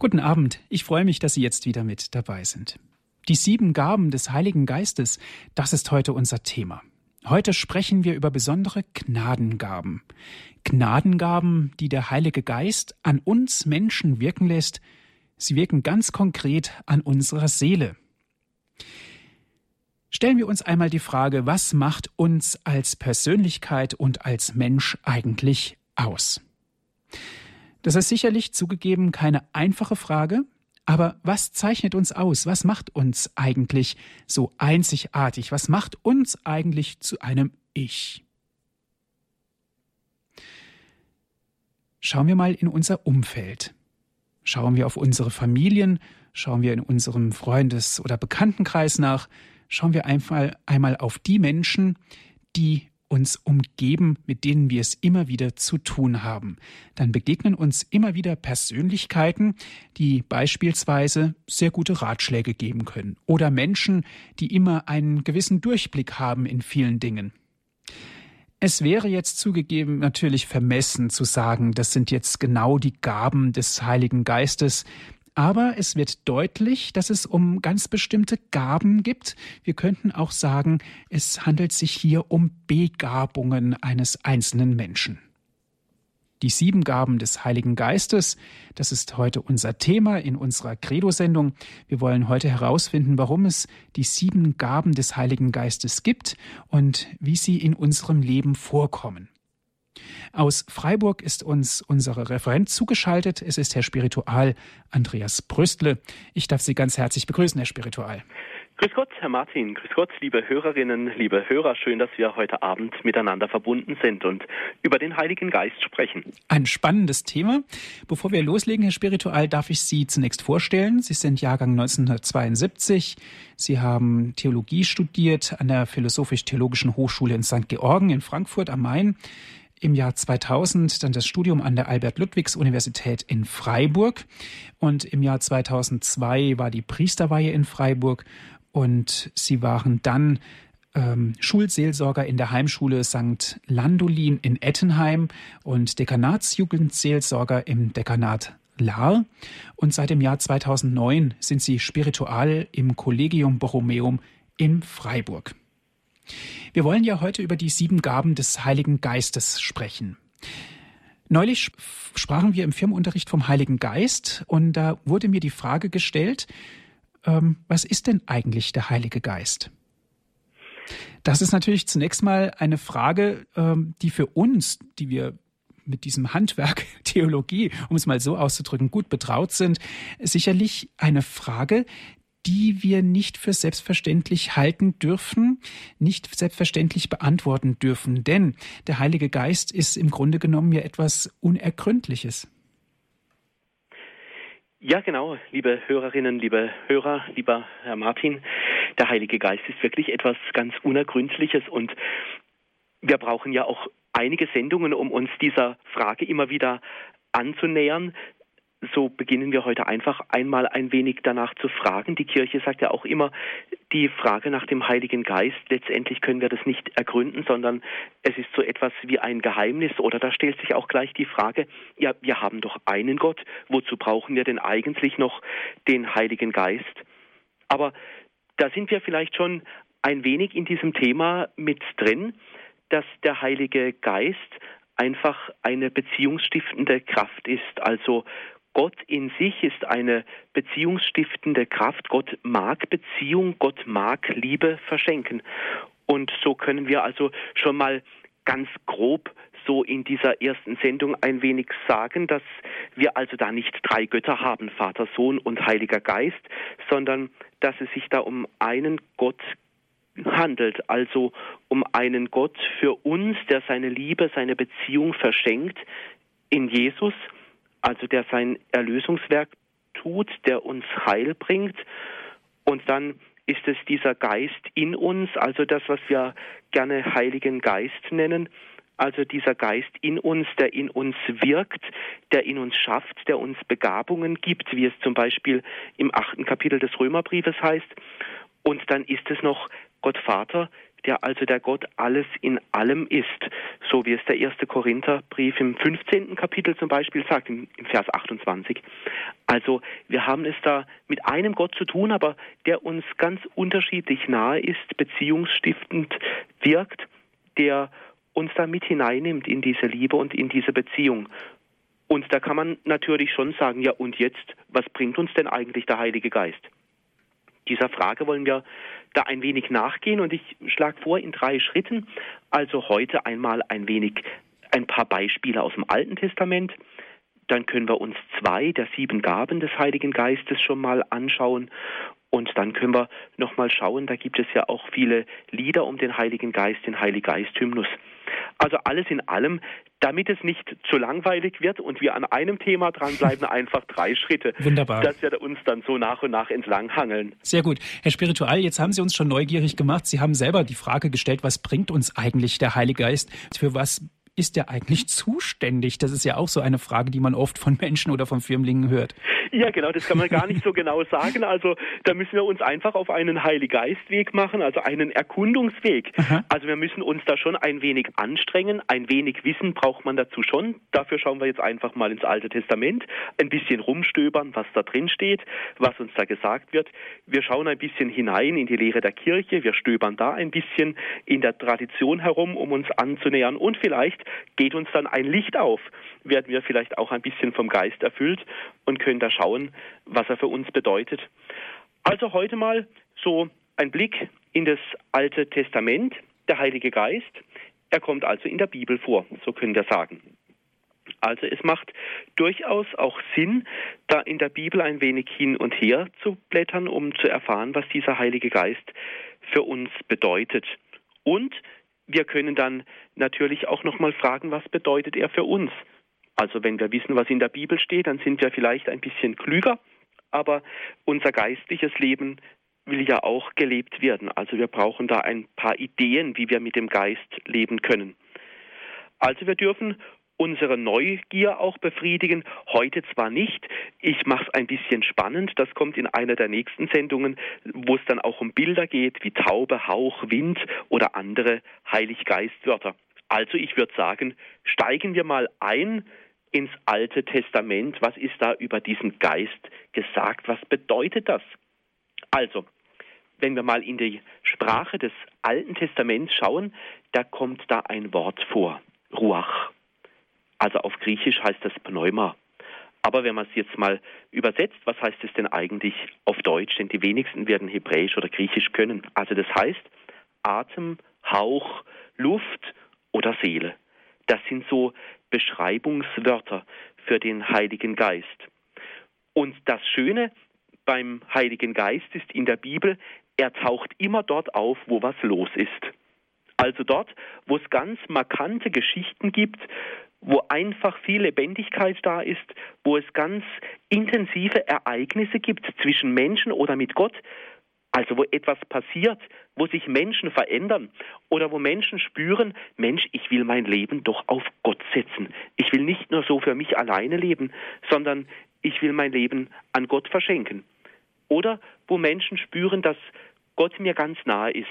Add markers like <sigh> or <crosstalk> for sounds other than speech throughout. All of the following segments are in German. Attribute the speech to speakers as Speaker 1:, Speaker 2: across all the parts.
Speaker 1: Guten Abend, ich freue mich, dass Sie jetzt wieder mit dabei sind. Die sieben Gaben des Heiligen Geistes, das ist heute unser Thema. Heute sprechen wir über besondere Gnadengaben. Gnadengaben, die der Heilige Geist an uns Menschen wirken lässt. Sie wirken ganz konkret an unserer Seele. Stellen wir uns einmal die Frage, was macht uns als Persönlichkeit und als Mensch eigentlich aus? Das ist sicherlich zugegeben keine einfache Frage, aber was zeichnet uns aus? Was macht uns eigentlich so einzigartig? Was macht uns eigentlich zu einem Ich? Schauen wir mal in unser Umfeld. Schauen wir auf unsere Familien, schauen wir in unserem Freundes- oder Bekanntenkreis nach, schauen wir einfach einmal auf die Menschen, die uns umgeben, mit denen wir es immer wieder zu tun haben. Dann begegnen uns immer wieder Persönlichkeiten, die beispielsweise sehr gute Ratschläge geben können oder Menschen, die immer einen gewissen Durchblick haben in vielen Dingen. Es wäre jetzt zugegeben natürlich vermessen zu sagen, das sind jetzt genau die Gaben des Heiligen Geistes, aber es wird deutlich, dass es um ganz bestimmte Gaben gibt. Wir könnten auch sagen, es handelt sich hier um Begabungen eines einzelnen Menschen. Die sieben Gaben des Heiligen Geistes, das ist heute unser Thema in unserer Credo-Sendung. Wir wollen heute herausfinden, warum es die sieben Gaben des Heiligen Geistes gibt und wie sie in unserem Leben vorkommen. Aus Freiburg ist uns unsere Referent zugeschaltet. Es ist Herr Spiritual Andreas Brüstle. Ich darf Sie ganz herzlich begrüßen, Herr Spiritual.
Speaker 2: Grüß Gott, Herr Martin. Grüß Gott, liebe Hörerinnen, liebe Hörer. Schön, dass wir heute Abend miteinander verbunden sind und über den Heiligen Geist sprechen.
Speaker 1: Ein spannendes Thema. Bevor wir loslegen, Herr Spiritual, darf ich Sie zunächst vorstellen. Sie sind Jahrgang 1972. Sie haben Theologie studiert an der Philosophisch-Theologischen Hochschule in St. Georgen in Frankfurt am Main im Jahr 2000 dann das Studium an der Albert-Ludwigs-Universität in Freiburg und im Jahr 2002 war die Priesterweihe in Freiburg und sie waren dann ähm, Schulseelsorger in der Heimschule St. Landolin in Ettenheim und Dekanatsjugendseelsorger im Dekanat Lahr. Und seit dem Jahr 2009 sind sie spiritual im Collegium Borromeum in Freiburg. Wir wollen ja heute über die sieben Gaben des Heiligen Geistes sprechen. Neulich sprachen wir im Firmenunterricht vom Heiligen Geist und da wurde mir die Frage gestellt, ähm, was ist denn eigentlich der Heilige Geist? Das ist natürlich zunächst mal eine Frage, ähm, die für uns, die wir mit diesem Handwerk <laughs> Theologie, um es mal so auszudrücken, gut betraut sind, sicherlich eine Frage, die wir nicht für selbstverständlich halten dürfen, nicht selbstverständlich beantworten dürfen. Denn der Heilige Geist ist im Grunde genommen ja etwas Unergründliches.
Speaker 2: Ja, genau, liebe Hörerinnen, liebe Hörer, lieber Herr Martin. Der Heilige Geist ist wirklich etwas ganz Unergründliches und wir brauchen ja auch einige Sendungen, um uns dieser Frage immer wieder anzunähern so beginnen wir heute einfach einmal ein wenig danach zu fragen. Die Kirche sagt ja auch immer, die Frage nach dem Heiligen Geist, letztendlich können wir das nicht ergründen, sondern es ist so etwas wie ein Geheimnis oder da stellt sich auch gleich die Frage, ja, wir haben doch einen Gott, wozu brauchen wir denn eigentlich noch den Heiligen Geist? Aber da sind wir vielleicht schon ein wenig in diesem Thema mit drin, dass der Heilige Geist einfach eine beziehungsstiftende Kraft ist. Also Gott in sich ist eine beziehungsstiftende Kraft. Gott mag Beziehung, Gott mag Liebe verschenken. Und so können wir also schon mal ganz grob so in dieser ersten Sendung ein wenig sagen, dass wir also da nicht drei Götter haben, Vater, Sohn und Heiliger Geist, sondern dass es sich da um einen Gott handelt, also um einen Gott für uns, der seine Liebe, seine Beziehung verschenkt in Jesus also der sein Erlösungswerk tut, der uns Heil bringt. Und dann ist es dieser Geist in uns, also das, was wir gerne Heiligen Geist nennen, also dieser Geist in uns, der in uns wirkt, der in uns schafft, der uns Begabungen gibt, wie es zum Beispiel im achten Kapitel des Römerbriefes heißt. Und dann ist es noch Gott Vater, der also der Gott alles in allem ist, so wie es der erste Korintherbrief im 15. Kapitel zum Beispiel sagt, im, im, Vers 28. Also wir haben es da mit einem Gott zu tun, aber der uns ganz unterschiedlich nahe ist, beziehungsstiftend wirkt, der uns da mit hineinnimmt in diese Liebe und in diese Beziehung. Und da kann man natürlich schon sagen, ja und jetzt, was bringt uns denn eigentlich der Heilige Geist? Dieser Frage wollen wir da ein wenig nachgehen und ich schlage vor in drei Schritten. Also heute einmal ein wenig ein paar Beispiele aus dem Alten Testament. Dann können wir uns zwei der sieben Gaben des Heiligen Geistes schon mal anschauen und dann können wir nochmal schauen, da gibt es ja auch viele Lieder um den Heiligen Geist, den Heiliggeist-Hymnus. Also alles in allem, damit es nicht zu langweilig wird und wir an einem Thema dranbleiben, <laughs> einfach drei Schritte.
Speaker 1: Wunderbar.
Speaker 2: Dass wir uns dann so nach und nach entlang hangeln.
Speaker 1: Sehr gut. Herr Spiritual, jetzt haben Sie uns schon neugierig gemacht. Sie haben selber die Frage gestellt, was bringt uns eigentlich der Heilige Geist? Für was ist der eigentlich zuständig? Das ist ja auch so eine Frage, die man oft von Menschen oder von Firmlingen hört.
Speaker 2: Ja, genau, das kann man gar nicht so <laughs> genau sagen. Also da müssen wir uns einfach auf einen Heiliggeistweg machen, also einen Erkundungsweg. Aha. Also wir müssen uns da schon ein wenig anstrengen, ein wenig Wissen braucht man dazu schon. Dafür schauen wir jetzt einfach mal ins Alte Testament, ein bisschen rumstöbern, was da drin steht, was uns da gesagt wird. Wir schauen ein bisschen hinein in die Lehre der Kirche, wir stöbern da ein bisschen in der Tradition herum, um uns anzunähern und vielleicht geht uns dann ein Licht auf, werden wir vielleicht auch ein bisschen vom Geist erfüllt und können da schauen, was er für uns bedeutet. Also heute mal so ein Blick in das Alte Testament, der Heilige Geist. Er kommt also in der Bibel vor, so können wir sagen. Also es macht durchaus auch Sinn, da in der Bibel ein wenig hin und her zu blättern, um zu erfahren, was dieser Heilige Geist für uns bedeutet. Und wir können dann natürlich auch noch mal fragen, was bedeutet er für uns? Also wenn wir wissen, was in der Bibel steht, dann sind wir vielleicht ein bisschen klüger, aber unser geistliches Leben will ja auch gelebt werden. Also wir brauchen da ein paar Ideen, wie wir mit dem Geist leben können. Also wir dürfen unsere Neugier auch befriedigen. Heute zwar nicht. Ich mache es ein bisschen spannend. Das kommt in einer der nächsten Sendungen, wo es dann auch um Bilder geht, wie Taube, Hauch, Wind oder andere Heiliggeistwörter. Also ich würde sagen, steigen wir mal ein ins Alte Testament. Was ist da über diesen Geist gesagt? Was bedeutet das? Also, wenn wir mal in die Sprache des Alten Testaments schauen, da kommt da ein Wort vor, Ruach. Also auf Griechisch heißt das Pneuma. Aber wenn man es jetzt mal übersetzt, was heißt es denn eigentlich auf Deutsch? Denn die wenigsten werden Hebräisch oder Griechisch können. Also das heißt Atem, Hauch, Luft oder Seele. Das sind so Beschreibungswörter für den Heiligen Geist. Und das Schöne beim Heiligen Geist ist in der Bibel, er taucht immer dort auf, wo was los ist. Also dort, wo es ganz markante Geschichten gibt, wo einfach viel Lebendigkeit da ist, wo es ganz intensive Ereignisse gibt zwischen Menschen oder mit Gott, also wo etwas passiert, wo sich Menschen verändern oder wo Menschen spüren, Mensch, ich will mein Leben doch auf Gott setzen. Ich will nicht nur so für mich alleine leben, sondern ich will mein Leben an Gott verschenken. Oder wo Menschen spüren, dass Gott mir ganz nahe ist.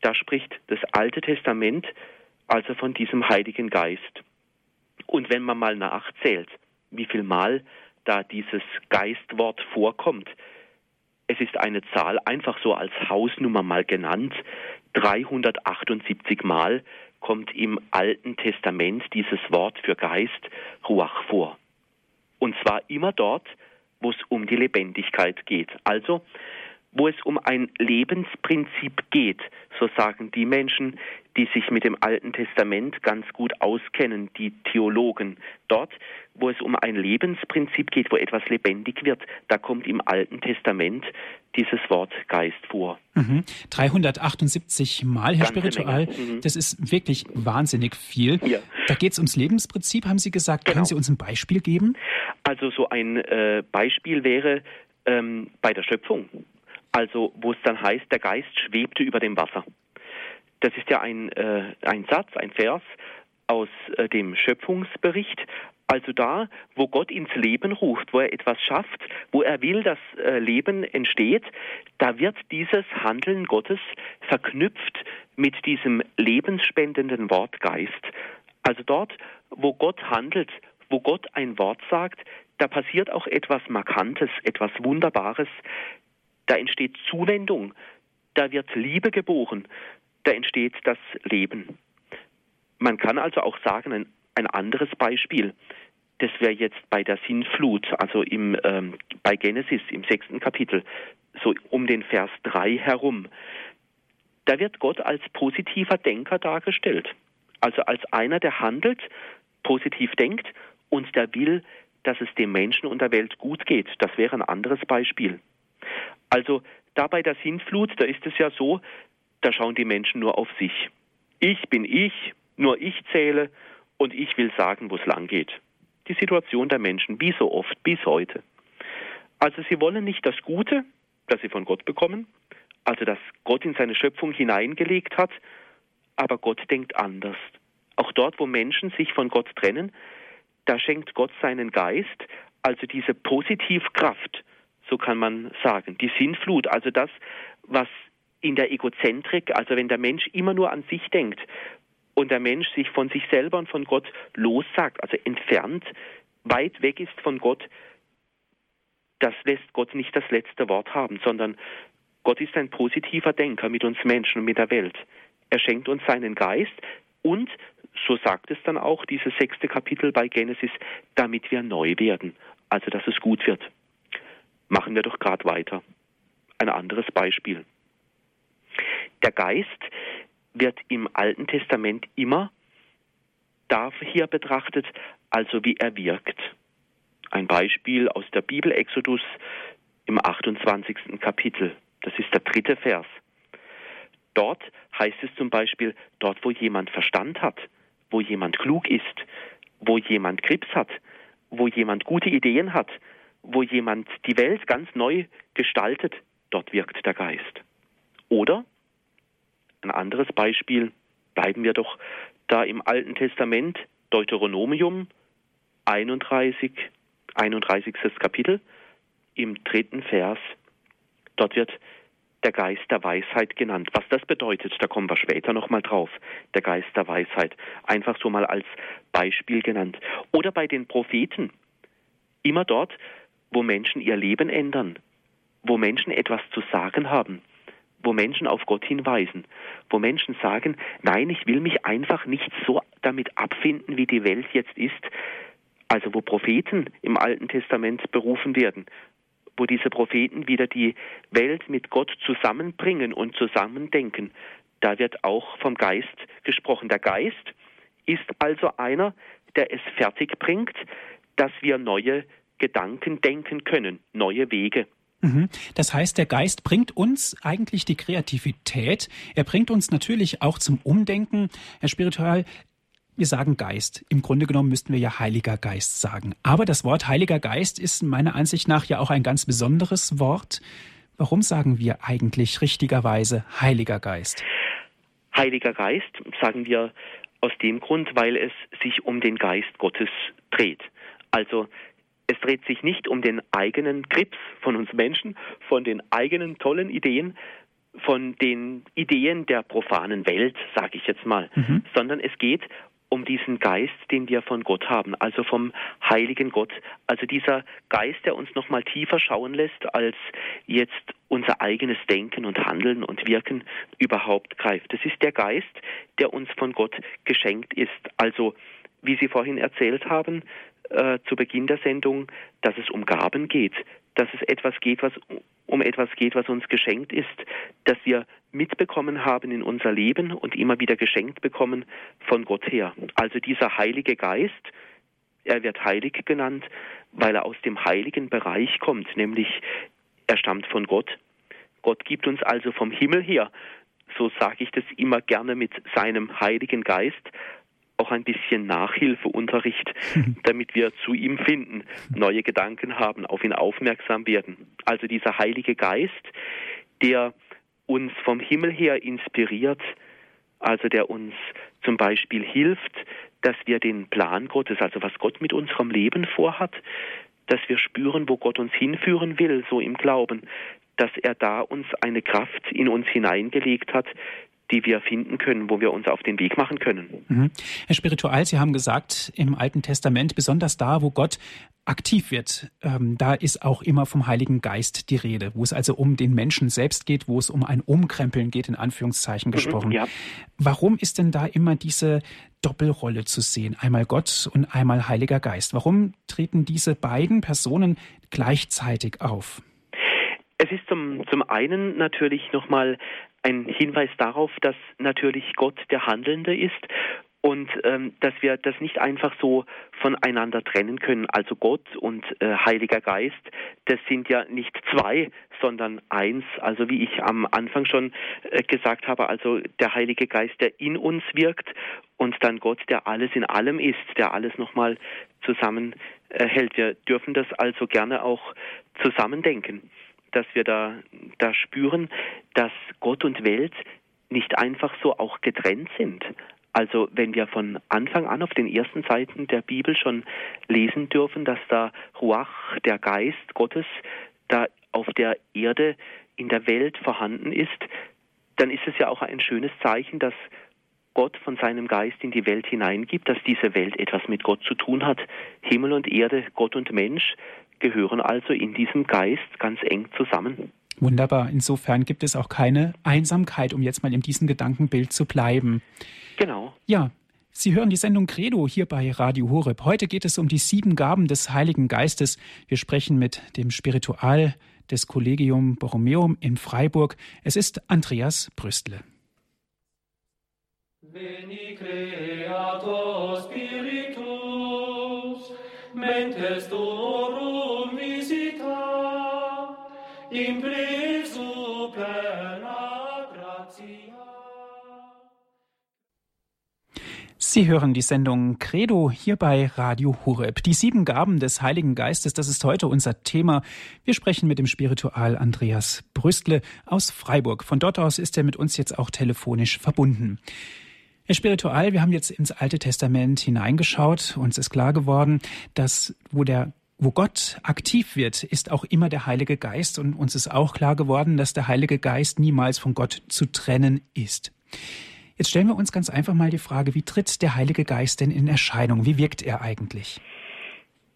Speaker 2: Da spricht das Alte Testament also von diesem Heiligen Geist. Und wenn man mal nachzählt, wie viel Mal da dieses Geistwort vorkommt, es ist eine Zahl einfach so als Hausnummer mal genannt. 378 Mal kommt im Alten Testament dieses Wort für Geist Ruach vor. Und zwar immer dort, wo es um die Lebendigkeit geht. Also wo es um ein Lebensprinzip geht, so sagen die Menschen, die sich mit dem Alten Testament ganz gut auskennen, die Theologen. Dort, wo es um ein Lebensprinzip geht, wo etwas lebendig wird, da kommt im Alten Testament dieses Wort Geist vor.
Speaker 1: Mhm. 378 Mal, Herr Ganze Spiritual, mhm. das ist wirklich wahnsinnig viel. Ja. Da geht es ums Lebensprinzip, haben Sie gesagt. Genau. Können Sie uns ein Beispiel geben?
Speaker 2: Also so ein äh, Beispiel wäre ähm, bei der Schöpfung also wo es dann heißt, der Geist schwebte über dem Wasser. Das ist ja ein, äh, ein Satz, ein Vers aus äh, dem Schöpfungsbericht. Also da, wo Gott ins Leben ruft, wo er etwas schafft, wo er will, dass äh, Leben entsteht, da wird dieses Handeln Gottes verknüpft mit diesem lebensspendenden Wort Geist. Also dort, wo Gott handelt, wo Gott ein Wort sagt, da passiert auch etwas Markantes, etwas Wunderbares. Da entsteht Zuwendung, da wird Liebe geboren, da entsteht das Leben. Man kann also auch sagen, ein ein anderes Beispiel, das wäre jetzt bei der Sinnflut, also im, ähm, bei Genesis im sechsten Kapitel, so um den Vers 3 herum. Da wird Gott als positiver Denker dargestellt. Also als einer, der handelt, positiv denkt und der will, dass es dem Menschen und der Welt gut geht. Das wäre ein anderes Beispiel. Also da bei der Sinnflut, da ist es ja so, da schauen die Menschen nur auf sich. Ich bin ich, nur ich zähle und ich will sagen, wo es lang geht. Die Situation der Menschen, wie so oft, bis heute. Also sie wollen nicht das Gute, das sie von Gott bekommen, also das Gott in seine Schöpfung hineingelegt hat, aber Gott denkt anders. Auch dort, wo Menschen sich von Gott trennen, da schenkt Gott seinen Geist, also diese Positivkraft, so kann man sagen, die Sinnflut, also das, was in der Egozentrik, also wenn der Mensch immer nur an sich denkt und der Mensch sich von sich selber und von Gott lossagt, also entfernt, weit weg ist von Gott, das lässt Gott nicht das letzte Wort haben, sondern Gott ist ein positiver Denker mit uns Menschen und mit der Welt. Er schenkt uns seinen Geist und, so sagt es dann auch dieses sechste Kapitel bei Genesis, damit wir neu werden, also dass es gut wird. Machen wir doch gerade weiter. Ein anderes Beispiel. Der Geist wird im Alten Testament immer hier betrachtet, also wie er wirkt. Ein Beispiel aus der Bibel Exodus im 28. Kapitel. Das ist der dritte Vers. Dort heißt es zum Beispiel, dort wo jemand Verstand hat, wo jemand klug ist, wo jemand Krebs hat, wo jemand gute Ideen hat, wo jemand die Welt ganz neu gestaltet, dort wirkt der Geist. Oder ein anderes Beispiel, bleiben wir doch da im Alten Testament, Deuteronomium 31, 31. Kapitel, im dritten Vers. Dort wird der Geist der Weisheit genannt. Was das bedeutet, da kommen wir später nochmal drauf. Der Geist der Weisheit. Einfach so mal als Beispiel genannt. Oder bei den Propheten. Immer dort, wo Menschen ihr Leben ändern, wo Menschen etwas zu sagen haben, wo Menschen auf Gott hinweisen, wo Menschen sagen, nein, ich will mich einfach nicht so damit abfinden, wie die Welt jetzt ist. Also wo Propheten im Alten Testament berufen werden, wo diese Propheten wieder die Welt mit Gott zusammenbringen und zusammendenken, da wird auch vom Geist gesprochen. Der Geist ist also einer, der es fertig bringt, dass wir neue Gedanken denken können, neue Wege.
Speaker 1: Mhm. Das heißt, der Geist bringt uns eigentlich die Kreativität. Er bringt uns natürlich auch zum Umdenken. Herr Spiritual, wir sagen Geist. Im Grunde genommen müssten wir ja Heiliger Geist sagen. Aber das Wort Heiliger Geist ist meiner Ansicht nach ja auch ein ganz besonderes Wort. Warum sagen wir eigentlich richtigerweise Heiliger Geist?
Speaker 2: Heiliger Geist sagen wir aus dem Grund, weil es sich um den Geist Gottes dreht. Also es dreht sich nicht um den eigenen Grips von uns Menschen, von den eigenen tollen Ideen, von den Ideen der profanen Welt, sage ich jetzt mal, mhm. sondern es geht um diesen Geist, den wir von Gott haben, also vom heiligen Gott, also dieser Geist, der uns noch mal tiefer schauen lässt, als jetzt unser eigenes Denken und Handeln und Wirken überhaupt greift. Das ist der Geist, der uns von Gott geschenkt ist. Also, wie Sie vorhin erzählt haben, äh, zu Beginn der Sendung, dass es um Gaben geht, dass es etwas geht, was um etwas geht, was uns geschenkt ist, dass wir mitbekommen haben in unser Leben und immer wieder geschenkt bekommen von Gott her. Also dieser Heilige Geist, er wird heilig genannt, weil er aus dem heiligen Bereich kommt, nämlich er stammt von Gott. Gott gibt uns also vom Himmel her, so sage ich das immer gerne mit seinem Heiligen Geist, auch ein bisschen Nachhilfeunterricht, <laughs> damit wir zu ihm finden, neue Gedanken haben, auf ihn aufmerksam werden. Also dieser Heilige Geist, der uns vom Himmel her inspiriert, also der uns zum Beispiel hilft, dass wir den Plan Gottes, also was Gott mit unserem Leben vorhat, dass wir spüren, wo Gott uns hinführen will, so im Glauben, dass er da uns eine Kraft in uns hineingelegt hat, die wir finden können, wo wir uns auf den Weg machen können.
Speaker 1: Mhm. Herr Spiritual, Sie haben gesagt, im Alten Testament, besonders da, wo Gott aktiv wird, ähm, da ist auch immer vom Heiligen Geist die Rede, wo es also um den Menschen selbst geht, wo es um ein Umkrempeln geht, in Anführungszeichen mhm, gesprochen. Ja. Warum ist denn da immer diese Doppelrolle zu sehen? Einmal Gott und einmal Heiliger Geist. Warum treten diese beiden Personen gleichzeitig auf?
Speaker 2: Es ist zum, zum einen natürlich nochmal ein Hinweis darauf, dass natürlich Gott der Handelnde ist und ähm, dass wir das nicht einfach so voneinander trennen können. Also Gott und äh, Heiliger Geist, das sind ja nicht zwei, sondern eins. Also wie ich am Anfang schon äh, gesagt habe, also der Heilige Geist, der in uns wirkt und dann Gott, der alles in allem ist, der alles nochmal zusammenhält. Wir dürfen das also gerne auch zusammendenken dass wir da, da spüren, dass Gott und Welt nicht einfach so auch getrennt sind. Also wenn wir von Anfang an auf den ersten Seiten der Bibel schon lesen dürfen, dass da Ruach, der Geist Gottes, da auf der Erde in der Welt vorhanden ist, dann ist es ja auch ein schönes Zeichen, dass Gott von seinem Geist in die Welt hineingibt, dass diese Welt etwas mit Gott zu tun hat. Himmel und Erde, Gott und Mensch gehören also in diesem Geist ganz eng zusammen.
Speaker 1: Wunderbar. Insofern gibt es auch keine Einsamkeit, um jetzt mal in diesem Gedankenbild zu bleiben.
Speaker 2: Genau.
Speaker 1: Ja. Sie hören die Sendung Credo hier bei Radio Horeb. Heute geht es um die sieben Gaben des Heiligen Geistes. Wir sprechen mit dem Spiritual des Collegium Borromeum in Freiburg. Es ist Andreas Brüstle. Veni creator spiritus, mentes tuorum visita, impresu plena gratia. Sie hören die Sendung Credo hier bei Radio Hureb. Die sieben Gaben des Heiligen Geistes, das ist heute unser Thema. Wir sprechen mit dem Spiritual Andreas Brüstle aus Freiburg. Von dort aus ist er mit uns jetzt auch telefonisch verbunden. Herr Spiritual, wir haben jetzt ins Alte Testament hineingeschaut. Uns ist klar geworden, dass wo der wo Gott aktiv wird, ist auch immer der Heilige Geist und uns ist auch klar geworden, dass der Heilige Geist niemals von Gott zu trennen ist. Jetzt stellen wir uns ganz einfach mal die Frage, wie tritt der Heilige Geist denn in Erscheinung? Wie wirkt er eigentlich?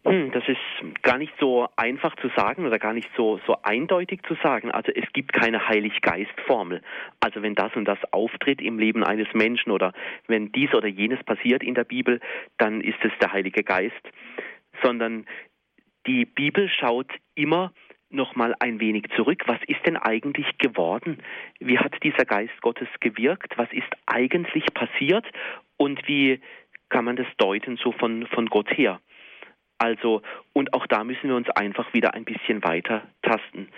Speaker 2: Hm, das ist gar nicht so einfach zu sagen oder gar nicht so, so eindeutig zu sagen. Also es gibt keine Heilig-Geist-Formel. Also wenn das und das auftritt im Leben eines Menschen oder wenn dies oder jenes passiert in der Bibel, dann ist es der Heilige Geist. Sondern die Bibel schaut immer noch mal ein wenig zurück. Was ist denn eigentlich geworden? Wie hat dieser Geist Gottes gewirkt? Was ist eigentlich passiert? Und wie kann man das deuten so von, von Gott her? Also, und auch da müssen wir uns einfach wieder ein bisschen weiter tasten.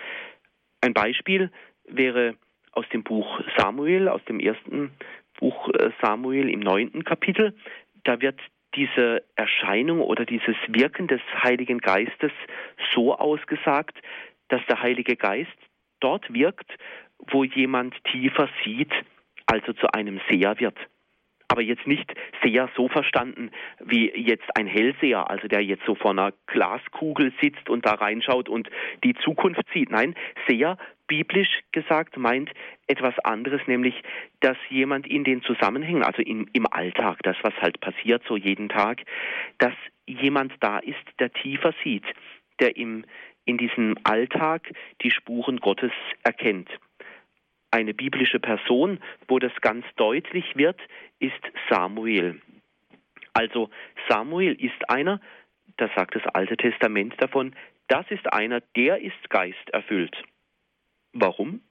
Speaker 2: Ein Beispiel wäre aus dem Buch Samuel, aus dem ersten Buch äh, Samuel im neunten Kapitel. Da wird diese Erscheinung oder dieses Wirken des Heiligen Geistes so ausgesagt, dass der Heilige Geist dort wirkt, wo jemand tiefer sieht, also zu einem Seher wird aber jetzt nicht sehr so verstanden wie jetzt ein Hellseher, also der jetzt so vor einer Glaskugel sitzt und da reinschaut und die Zukunft sieht. Nein, sehr biblisch gesagt meint etwas anderes, nämlich, dass jemand in den Zusammenhängen, also im, im Alltag, das, was halt passiert so jeden Tag, dass jemand da ist, der tiefer sieht, der im, in diesem Alltag die Spuren Gottes erkennt eine biblische Person, wo das ganz deutlich wird, ist Samuel. Also Samuel ist einer, da sagt das Alte Testament davon, das ist einer, der ist geisterfüllt. Warum?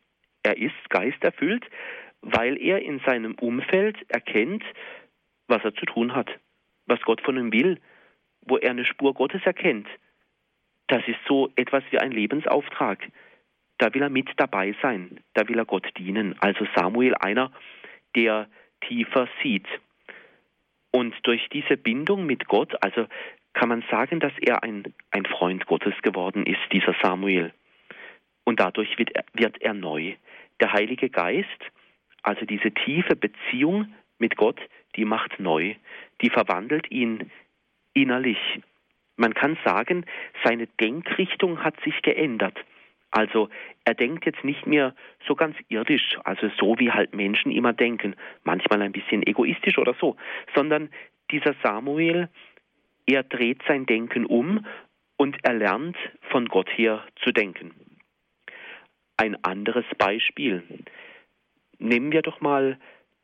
Speaker 2: Er ist geisterfüllt, weil er in seinem Umfeld erkennt, was er zu tun hat, was Gott von ihm will, wo er eine Spur Gottes erkennt. Das ist so etwas wie ein Lebensauftrag da will er mit dabei sein, da will er Gott dienen. Also Samuel einer, der tiefer sieht. Und durch diese Bindung mit Gott, also kann man sagen, dass er ein, ein Freund Gottes geworden ist, dieser Samuel. Und dadurch wird er, wird er neu. Der Heilige Geist, also diese tiefe Beziehung mit Gott, die macht neu, die verwandelt ihn innerlich. Man kann sagen, seine Denkrichtung hat sich geändert. Also er denkt jetzt nicht mehr so ganz irdisch, also so wie halt Menschen immer denken, manchmal ein bisschen egoistisch oder so, sondern dieser Samuel, er dreht sein Denken um und er lernt von Gott her zu denken. Ein anderes Beispiel. Nehmen wir doch mal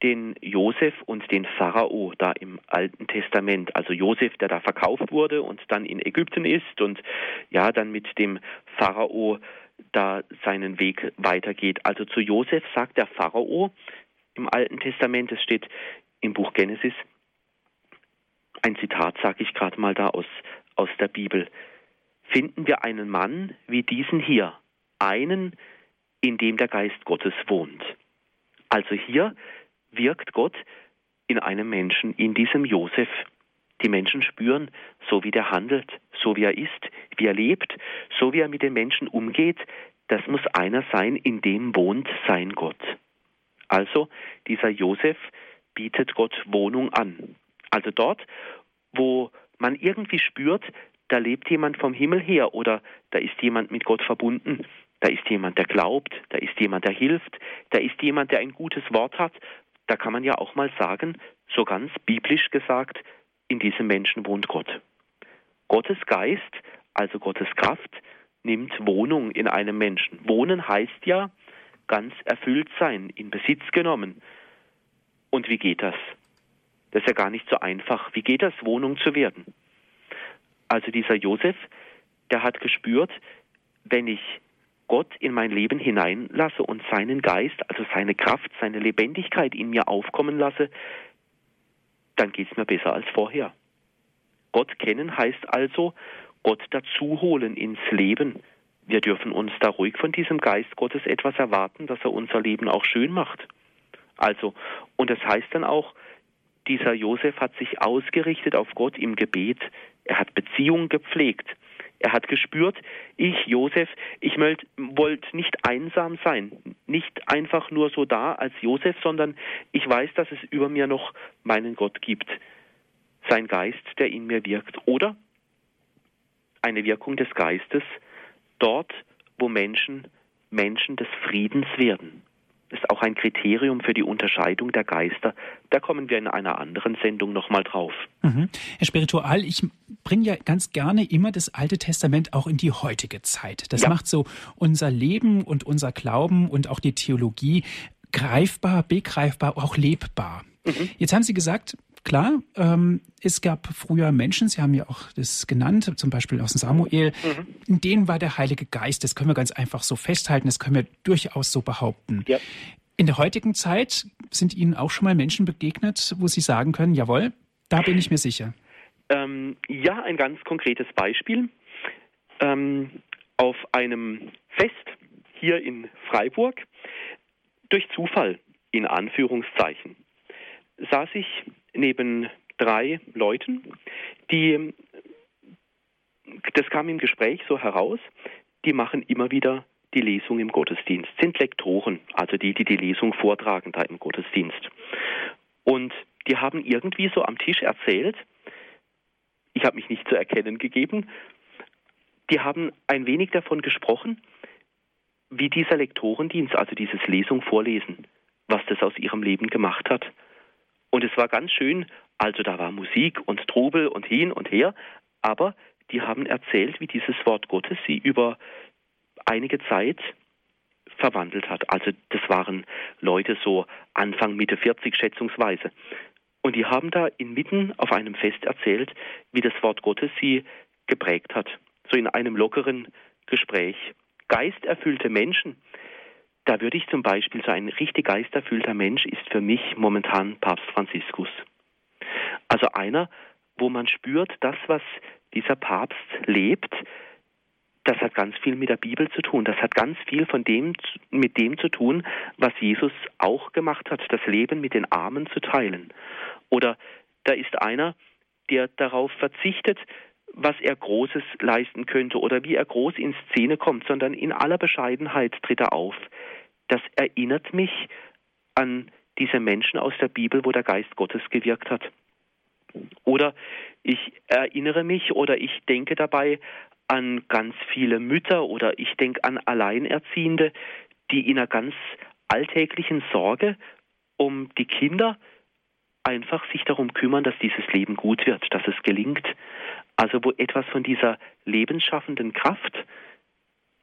Speaker 2: den Josef und den Pharao da im Alten Testament. Also Josef, der da verkauft wurde und dann in Ägypten ist und ja, dann mit dem Pharao da seinen Weg weitergeht. Also zu Josef sagt der Pharao im Alten Testament, es steht im Buch Genesis, ein Zitat sage ich gerade mal da aus, aus der Bibel. Finden wir einen Mann wie diesen hier, einen, in dem der Geist Gottes wohnt. Also hier wirkt Gott in einem Menschen, in diesem Josef. Die Menschen spüren, so wie der handelt, so wie er ist, wie er lebt, so wie er mit den Menschen umgeht, das muss einer sein, in dem wohnt sein Gott. Also dieser Josef bietet Gott Wohnung an. Also dort, wo man irgendwie spürt, da lebt jemand vom Himmel her oder da ist jemand mit Gott verbunden, da ist jemand, der glaubt, da ist jemand, der hilft, da ist jemand, der ein gutes Wort hat, da kann man ja auch mal sagen, so ganz biblisch gesagt, in diesem Menschen wohnt Gott. Gottes Geist, also Gottes Kraft, nimmt Wohnung in einem Menschen. Wohnen heißt ja ganz erfüllt sein, in Besitz genommen. Und wie geht das? Das ist ja gar nicht so einfach. Wie geht das, Wohnung zu werden? Also dieser Josef, der hat gespürt, wenn ich Gott in mein Leben hineinlasse und seinen Geist, also seine Kraft, seine Lebendigkeit in mir aufkommen lasse, dann geht es mir besser als vorher. Gott kennen heißt also, Gott dazu holen ins Leben. Wir dürfen uns da ruhig von diesem Geist Gottes etwas erwarten, dass er unser Leben auch schön macht. Also, und das heißt dann auch, dieser Josef hat sich ausgerichtet auf Gott im Gebet, er hat Beziehungen gepflegt, er hat gespürt, ich, Josef, ich wollte nicht einsam sein, nicht einfach nur so da als Josef, sondern ich weiß, dass es über mir noch meinen Gott gibt, sein Geist, der in mir wirkt. Oder eine Wirkung des Geistes dort, wo Menschen Menschen des Friedens werden ist auch ein Kriterium für die Unterscheidung der Geister. Da kommen wir in einer anderen Sendung nochmal drauf.
Speaker 1: Mhm. Herr Spiritual, ich bringe ja ganz gerne immer das Alte Testament auch in die heutige Zeit. Das ja. macht so unser Leben und unser Glauben und auch die Theologie greifbar, begreifbar, auch lebbar. Mhm. Jetzt haben Sie gesagt, klar, ähm, es gab früher Menschen, Sie haben ja auch das genannt, zum Beispiel aus dem Samuel, mhm. in denen war der Heilige Geist. Das können wir ganz einfach so festhalten, das können wir durchaus so behaupten. Ja. In der heutigen Zeit sind Ihnen auch schon mal Menschen begegnet, wo Sie sagen können, jawohl, da bin ich mir sicher.
Speaker 2: Ähm, ja, ein ganz konkretes Beispiel. Ähm, auf einem Fest hier in Freiburg, durch Zufall in Anführungszeichen, saß ich neben drei Leuten, die, das kam im Gespräch so heraus, die machen immer wieder die Lesung im Gottesdienst, sind Lektoren, also die, die die Lesung vortragen da im Gottesdienst. Und die haben irgendwie so am Tisch erzählt, ich habe mich nicht zu erkennen gegeben, die haben ein wenig davon gesprochen, wie dieser Lektorendienst, also dieses Lesung vorlesen, was das aus ihrem Leben gemacht hat. Und es war ganz schön, also da war Musik und Trubel und hin und her, aber die haben erzählt, wie dieses Wort Gottes sie über einige Zeit verwandelt hat. Also das waren Leute so Anfang, Mitte 40 schätzungsweise. Und die haben da inmitten auf einem Fest erzählt, wie das Wort Gottes sie geprägt hat. So in einem lockeren Gespräch. Geisterfüllte Menschen, da würde ich zum Beispiel, so ein richtig geisterfüllter Mensch ist für mich momentan Papst Franziskus. Also einer, wo man spürt, das, was dieser Papst lebt, das hat ganz viel mit der Bibel zu tun. Das hat ganz viel von dem, mit dem zu tun, was Jesus auch gemacht hat, das Leben mit den Armen zu teilen. Oder da ist einer, der darauf verzichtet, was er Großes leisten könnte oder wie er groß in Szene kommt, sondern in aller Bescheidenheit tritt er auf das erinnert mich an diese Menschen aus der Bibel, wo der Geist Gottes gewirkt hat. Oder ich erinnere mich oder ich denke dabei an ganz viele Mütter oder ich denke an Alleinerziehende, die in einer ganz alltäglichen Sorge um die Kinder einfach sich darum kümmern, dass dieses Leben gut wird, dass es gelingt. Also wo etwas von dieser lebensschaffenden Kraft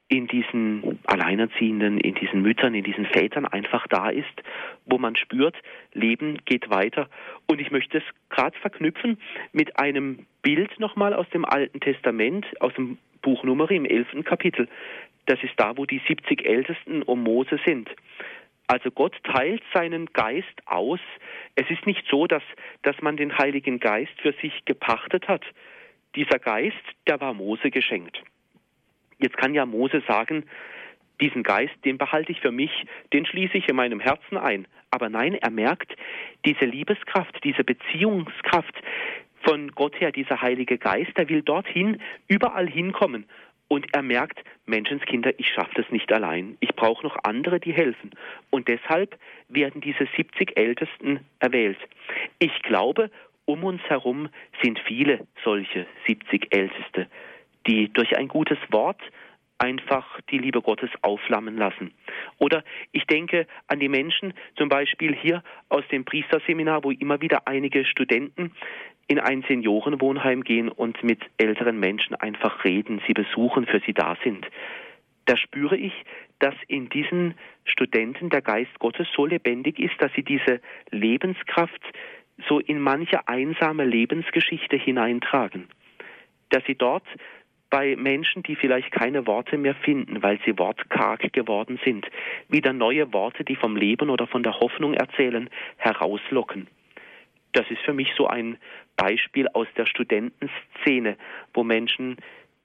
Speaker 2: in diesen Alleinerziehenden, in diesen Müttern, in diesen Vätern einfach da ist, wo man spürt, Leben geht weiter. Und ich möchte es gerade verknüpfen mit einem Bild nochmal aus dem Alten Testament, aus dem Buch Nummer im elften Kapitel. Das ist da, wo die 70 Ältesten um Mose sind. Also Gott teilt seinen Geist aus. Es ist nicht so, dass, dass man den Heiligen Geist für sich gepachtet hat. Dieser Geist, der war Mose geschenkt. Jetzt kann ja Mose sagen, diesen Geist, den behalte ich für mich, den schließe ich in meinem Herzen ein. Aber nein, er merkt, diese Liebeskraft, diese Beziehungskraft von Gott her, dieser Heilige Geist, der will dorthin, überall hinkommen. Und er merkt, Menschenskinder, ich schaffe das nicht allein. Ich brauche noch andere, die helfen. Und deshalb werden diese 70 Ältesten erwählt. Ich glaube, um uns herum sind viele solche 70 Älteste die durch ein gutes Wort einfach die Liebe Gottes aufflammen lassen. Oder ich denke an die Menschen, zum Beispiel hier aus dem Priesterseminar, wo immer wieder einige Studenten in ein Seniorenwohnheim gehen und mit älteren Menschen einfach reden, sie besuchen, für sie da sind. Da spüre ich, dass in diesen Studenten der Geist Gottes so lebendig ist, dass sie diese Lebenskraft so in manche einsame Lebensgeschichte hineintragen. Dass sie dort bei Menschen, die vielleicht keine Worte mehr finden, weil sie wortkarg geworden sind, wieder neue Worte, die vom Leben oder von der Hoffnung erzählen, herauslocken. Das ist für mich so ein Beispiel aus der Studentenszene, wo Menschen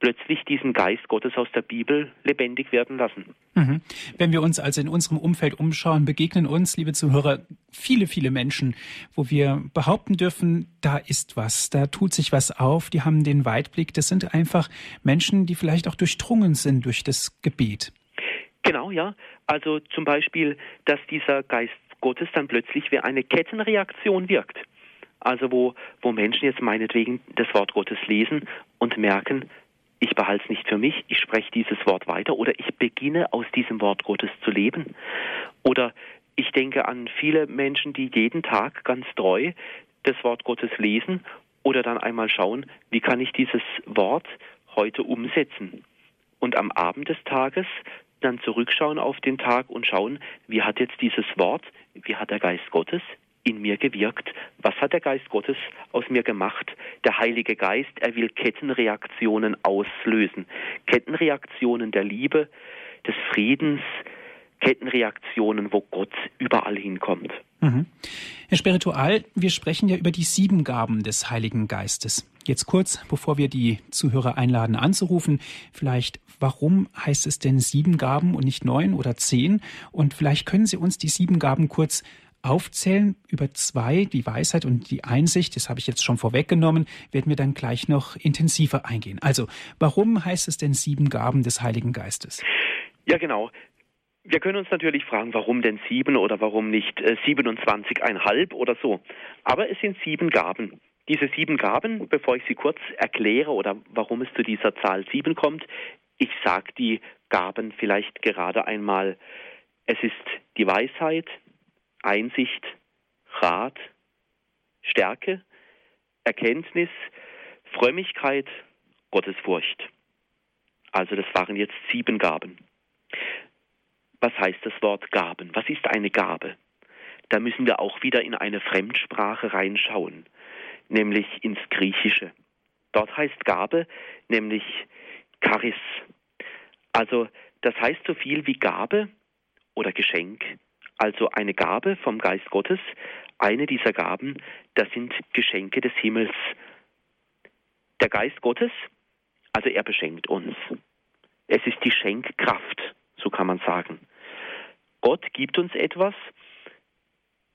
Speaker 2: plötzlich diesen Geist Gottes aus der Bibel lebendig werden lassen.
Speaker 1: Mhm. Wenn wir uns also in unserem Umfeld umschauen, begegnen uns, liebe Zuhörer, viele, viele Menschen, wo wir behaupten dürfen, da ist was, da tut sich was auf, die haben den Weitblick. Das sind einfach Menschen, die vielleicht auch durchdrungen sind durch das Gebet.
Speaker 2: Genau, ja. Also zum Beispiel, dass dieser Geist Gottes dann plötzlich wie eine Kettenreaktion wirkt. Also wo, wo Menschen jetzt meinetwegen das Wort Gottes lesen und merken, ich behalte es nicht für mich, ich spreche dieses Wort weiter oder ich beginne aus diesem Wort Gottes zu leben. Oder ich denke an viele Menschen, die jeden Tag ganz treu das Wort Gottes lesen oder dann einmal schauen, wie kann ich dieses Wort heute umsetzen. Und am Abend des Tages dann zurückschauen auf den Tag und schauen, wie hat jetzt dieses Wort, wie hat der Geist Gottes in mir gewirkt? Was hat der Geist Gottes aus mir gemacht? Der Heilige Geist, er will Kettenreaktionen auslösen. Kettenreaktionen der Liebe, des Friedens, Kettenreaktionen, wo Gott überall hinkommt.
Speaker 1: Mhm. Herr Spiritual, wir sprechen ja über die sieben Gaben des Heiligen Geistes. Jetzt kurz, bevor wir die Zuhörer einladen anzurufen, vielleicht, warum heißt es denn sieben Gaben und nicht neun oder zehn? Und vielleicht können Sie uns die sieben Gaben kurz aufzählen. Über zwei, die Weisheit und die Einsicht, das habe ich jetzt schon vorweggenommen, werden wir dann gleich noch intensiver eingehen. Also, warum heißt es denn sieben Gaben des Heiligen Geistes?
Speaker 2: Ja, genau. Wir können uns natürlich fragen, warum denn sieben oder warum nicht äh, 27,5 oder so. Aber es sind sieben Gaben. Diese sieben Gaben, bevor ich sie kurz erkläre oder warum es zu dieser Zahl sieben kommt, ich sage die Gaben vielleicht gerade einmal. Es ist die Weisheit, Einsicht, Rat, Stärke, Erkenntnis, Frömmigkeit, Gottesfurcht. Also das waren jetzt sieben Gaben. Was heißt das Wort Gaben? Was ist eine Gabe? Da müssen wir auch wieder in eine Fremdsprache reinschauen, nämlich ins Griechische. Dort heißt Gabe nämlich Charis. Also das heißt so viel wie Gabe oder Geschenk also eine Gabe vom Geist Gottes. Eine dieser Gaben, das sind Geschenke des Himmels. Der Geist Gottes, also er beschenkt uns. Es ist die Schenkkraft, so kann man sagen. Gott gibt uns etwas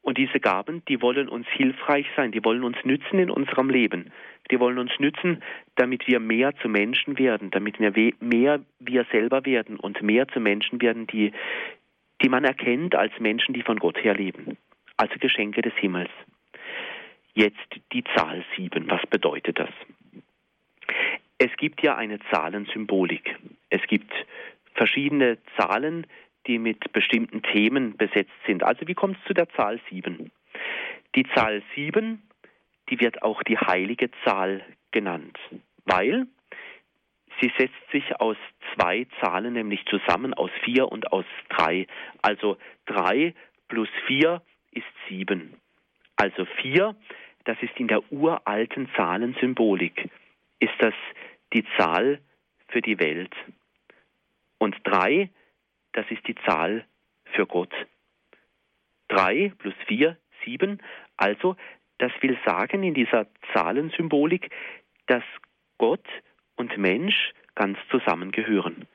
Speaker 2: und diese Gaben, die wollen uns hilfreich sein, die wollen uns nützen in unserem Leben. Die wollen uns nützen, damit wir mehr zu Menschen werden, damit wir mehr wir selber werden und mehr zu Menschen werden, die, die man erkennt als Menschen, die von Gott her leben. also Geschenke des Himmels. Jetzt die Zahl sieben. Was bedeutet das? Es gibt ja eine Zahlensymbolik. Es gibt verschiedene Zahlen, die mit bestimmten Themen besetzt sind. Also wie kommt es zu der Zahl sieben? Die Zahl sieben, die wird auch die heilige Zahl genannt, weil sie setzt sich aus zwei Zahlen nämlich zusammen, aus vier und aus drei. Also drei plus vier ist sieben. Also vier, das ist in der uralten Zahlensymbolik, ist das die Zahl für die Welt. Und drei, das ist die Zahl für Gott. Drei plus vier, sieben. Also, das will sagen in dieser Zahlensymbolik, dass Gott und Mensch ganz zusammengehören.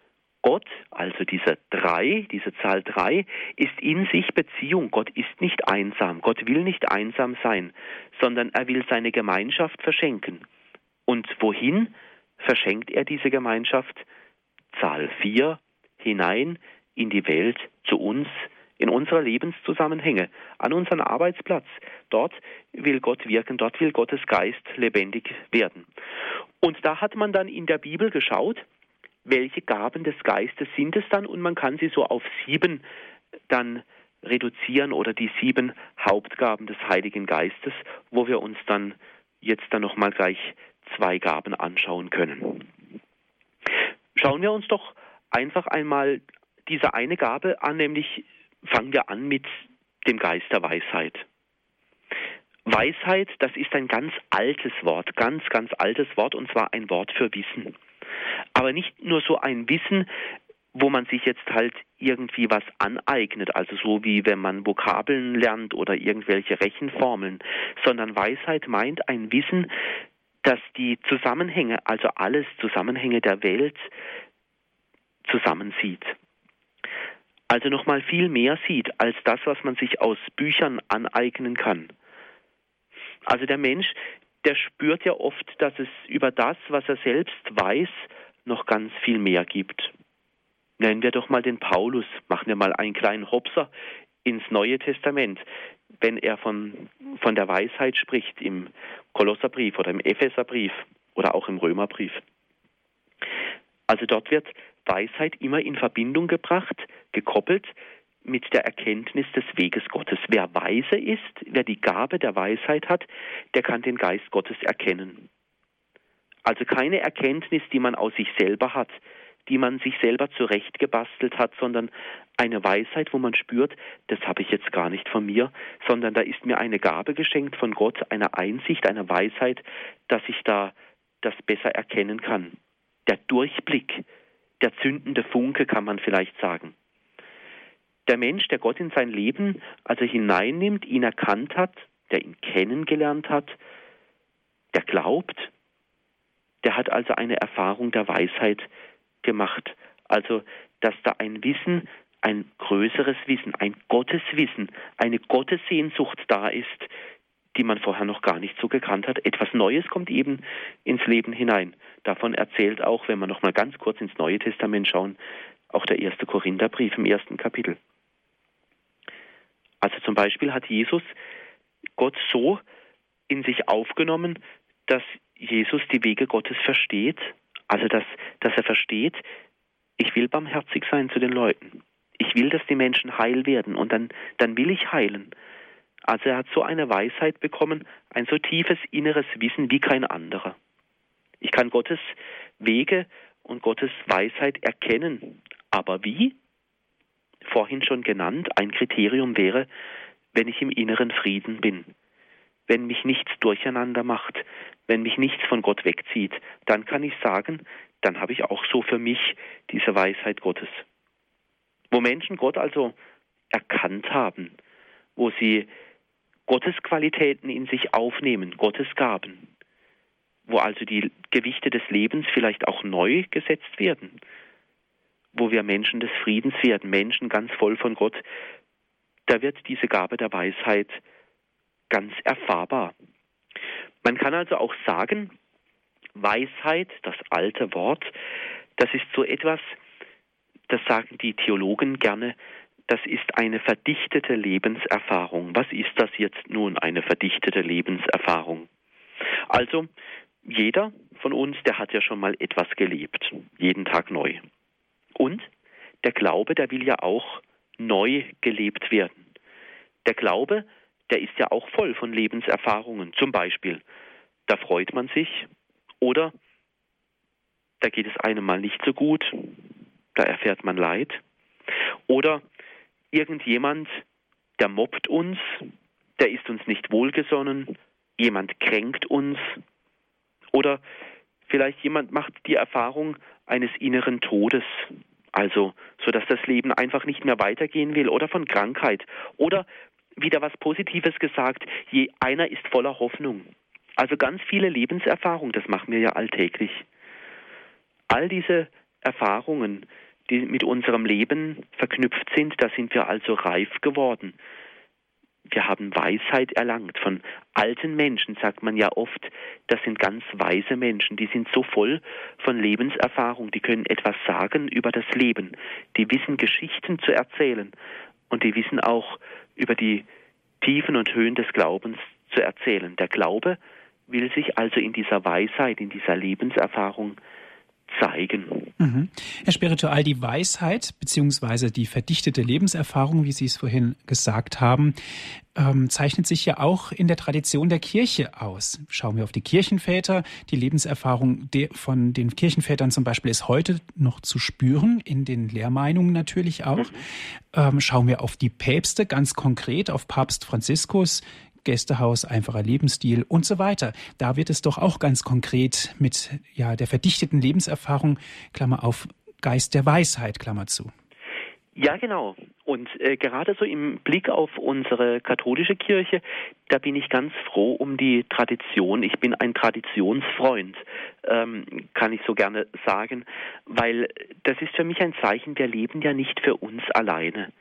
Speaker 2: Gott, also diese drei, diese Zahl drei, ist in sich Beziehung. Gott ist nicht einsam. Gott will nicht einsam sein, sondern er will seine Gemeinschaft verschenken. Und wohin verschenkt er diese Gemeinschaft? Zahl vier hinein in die Welt, zu uns, in unsere Lebenszusammenhänge, an unseren Arbeitsplatz. Dort will Gott wirken, dort will Gottes Geist lebendig werden. Und da hat man dann in der Bibel geschaut, welche Gaben des Geistes sind es dann und man kann sie so auf sieben dann reduzieren oder die sieben Hauptgaben des Heiligen Geistes, wo wir uns dann jetzt dann nochmal gleich zwei Gaben anschauen können. Schauen wir uns doch einfach einmal diese eine Gabe an, nämlich fangen wir an mit dem Geist der Weisheit. Weisheit, das ist ein ganz altes Wort, ganz, ganz altes Wort, und zwar ein Wort für Wissen. Aber nicht nur so ein Wissen, wo man sich jetzt halt irgendwie was aneignet, also so wie wenn man Vokabeln lernt oder irgendwelche Rechenformeln, sondern Weisheit meint ein Wissen, das die Zusammenhänge, also alles Zusammenhänge der Welt zusammensieht. Also nochmal viel mehr sieht als das, was man sich aus Büchern aneignen kann. Also der Mensch, der spürt ja oft, dass es über das, was er selbst weiß, noch ganz viel mehr gibt. Nennen wir doch mal den Paulus, machen wir mal einen kleinen Hopser ins Neue Testament, wenn er von, von der Weisheit spricht im Kolosserbrief oder im Epheserbrief oder auch im Römerbrief. Also dort wird Weisheit immer in Verbindung gebracht, gekoppelt mit der Erkenntnis des Weges Gottes. Wer weise ist, wer die Gabe der Weisheit hat, der kann den Geist Gottes erkennen. Also keine Erkenntnis, die man aus sich selber hat, die man sich selber zurechtgebastelt hat, sondern eine Weisheit, wo man spürt, das habe ich jetzt gar nicht von mir, sondern da ist mir eine Gabe geschenkt von Gott, eine Einsicht, eine Weisheit, dass ich da das besser erkennen kann. Der Durchblick, der zündende Funke, kann man vielleicht sagen. Der Mensch, der Gott in sein Leben also hineinnimmt, ihn erkannt hat, der ihn kennengelernt hat, der glaubt, der hat also eine Erfahrung der Weisheit gemacht. Also, dass da ein Wissen, ein größeres Wissen, ein Gotteswissen, eine Gottessehnsucht da ist, die man vorher noch gar nicht so gekannt hat. Etwas Neues kommt eben ins Leben hinein. Davon erzählt auch, wenn wir noch mal ganz kurz ins Neue Testament schauen, auch der erste Korintherbrief im ersten Kapitel. Also zum Beispiel hat Jesus Gott so in sich aufgenommen, dass Jesus die Wege Gottes versteht, also dass, dass er versteht, ich will barmherzig sein zu den Leuten. Ich will, dass die Menschen heil werden und dann, dann will ich heilen. Also er hat so eine Weisheit bekommen, ein so tiefes inneres Wissen wie kein anderer. Ich kann Gottes Wege und Gottes Weisheit erkennen. Aber wie? Vorhin schon genannt, ein Kriterium wäre, wenn ich im inneren Frieden bin. Wenn mich nichts durcheinander macht, wenn mich nichts von Gott wegzieht, dann kann ich sagen, dann habe ich auch so für mich diese Weisheit Gottes. Wo Menschen Gott also erkannt haben, wo sie Gottes Qualitäten in sich aufnehmen, Gottes Gaben, wo also die Gewichte des Lebens vielleicht auch neu gesetzt werden, wo wir Menschen des Friedens werden, Menschen ganz voll von Gott, da wird diese Gabe der Weisheit ganz erfahrbar. Man kann also auch sagen, Weisheit, das alte Wort, das ist so etwas, das sagen die Theologen gerne, das ist eine verdichtete Lebenserfahrung. Was ist das jetzt nun, eine verdichtete Lebenserfahrung? Also, jeder von uns, der hat ja schon mal etwas gelebt, jeden Tag neu. Und der Glaube, der will ja auch neu gelebt werden. Der Glaube, der ist ja auch voll von Lebenserfahrungen. Zum Beispiel, da freut man sich oder da geht es einem mal nicht so gut, da erfährt man Leid. Oder irgendjemand, der mobbt uns, der ist uns nicht wohlgesonnen, jemand kränkt uns. Oder vielleicht jemand macht die Erfahrung eines inneren Todes, also so dass das Leben einfach nicht mehr weitergehen will oder von Krankheit oder wieder was Positives gesagt, je einer ist voller Hoffnung. Also ganz viele Lebenserfahrungen, das machen wir ja alltäglich. All diese Erfahrungen, die mit unserem Leben verknüpft sind, da sind wir also reif geworden. Wir haben Weisheit erlangt. Von alten Menschen sagt man ja oft, das sind ganz weise Menschen, die sind so voll von Lebenserfahrung, die können etwas sagen über das Leben, die wissen Geschichten zu erzählen und die wissen auch über die Tiefen und Höhen des Glaubens zu erzählen. Der Glaube will sich also in dieser Weisheit, in dieser Lebenserfahrung zeigen.
Speaker 1: Mhm. Herr Spiritual, die Weisheit beziehungsweise die verdichtete Lebenserfahrung, wie Sie es vorhin gesagt haben, ähm, zeichnet sich ja auch in der Tradition der Kirche aus. Schauen wir auf die Kirchenväter. Die Lebenserfahrung von den Kirchenvätern zum Beispiel ist heute noch zu spüren, in den Lehrmeinungen natürlich auch. Mhm. Ähm, schauen wir auf die Päpste, ganz konkret auf Papst Franziskus, Gästehaus, einfacher Lebensstil und so weiter. Da wird es doch auch ganz konkret mit ja, der verdichteten Lebenserfahrung, Klammer auf, Geist der Weisheit, Klammer zu.
Speaker 2: Ja, genau. Und äh, gerade so im Blick auf unsere katholische Kirche, da bin ich ganz froh um die Tradition. Ich bin ein Traditionsfreund, ähm, kann ich so gerne sagen, weil das ist für mich ein Zeichen, wir leben ja nicht für uns alleine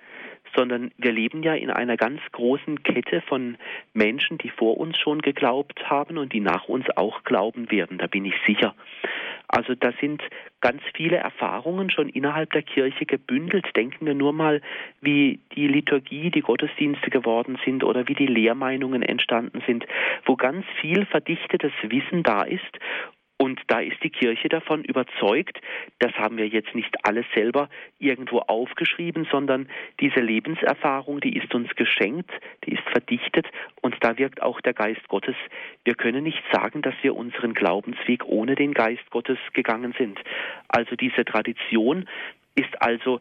Speaker 2: sondern wir leben ja in einer ganz großen Kette von Menschen, die vor uns schon geglaubt haben und die nach uns auch glauben werden, da bin ich sicher. Also da sind ganz viele Erfahrungen schon innerhalb der Kirche gebündelt. Denken wir nur mal, wie die Liturgie, die Gottesdienste geworden sind oder wie die Lehrmeinungen entstanden sind, wo ganz viel verdichtetes Wissen da ist und da ist die Kirche davon überzeugt, das haben wir jetzt nicht alles selber irgendwo aufgeschrieben, sondern diese Lebenserfahrung, die ist uns geschenkt, die ist verdichtet und da wirkt auch der Geist Gottes. Wir können nicht sagen, dass wir unseren Glaubensweg ohne den Geist Gottes gegangen sind. Also diese Tradition ist also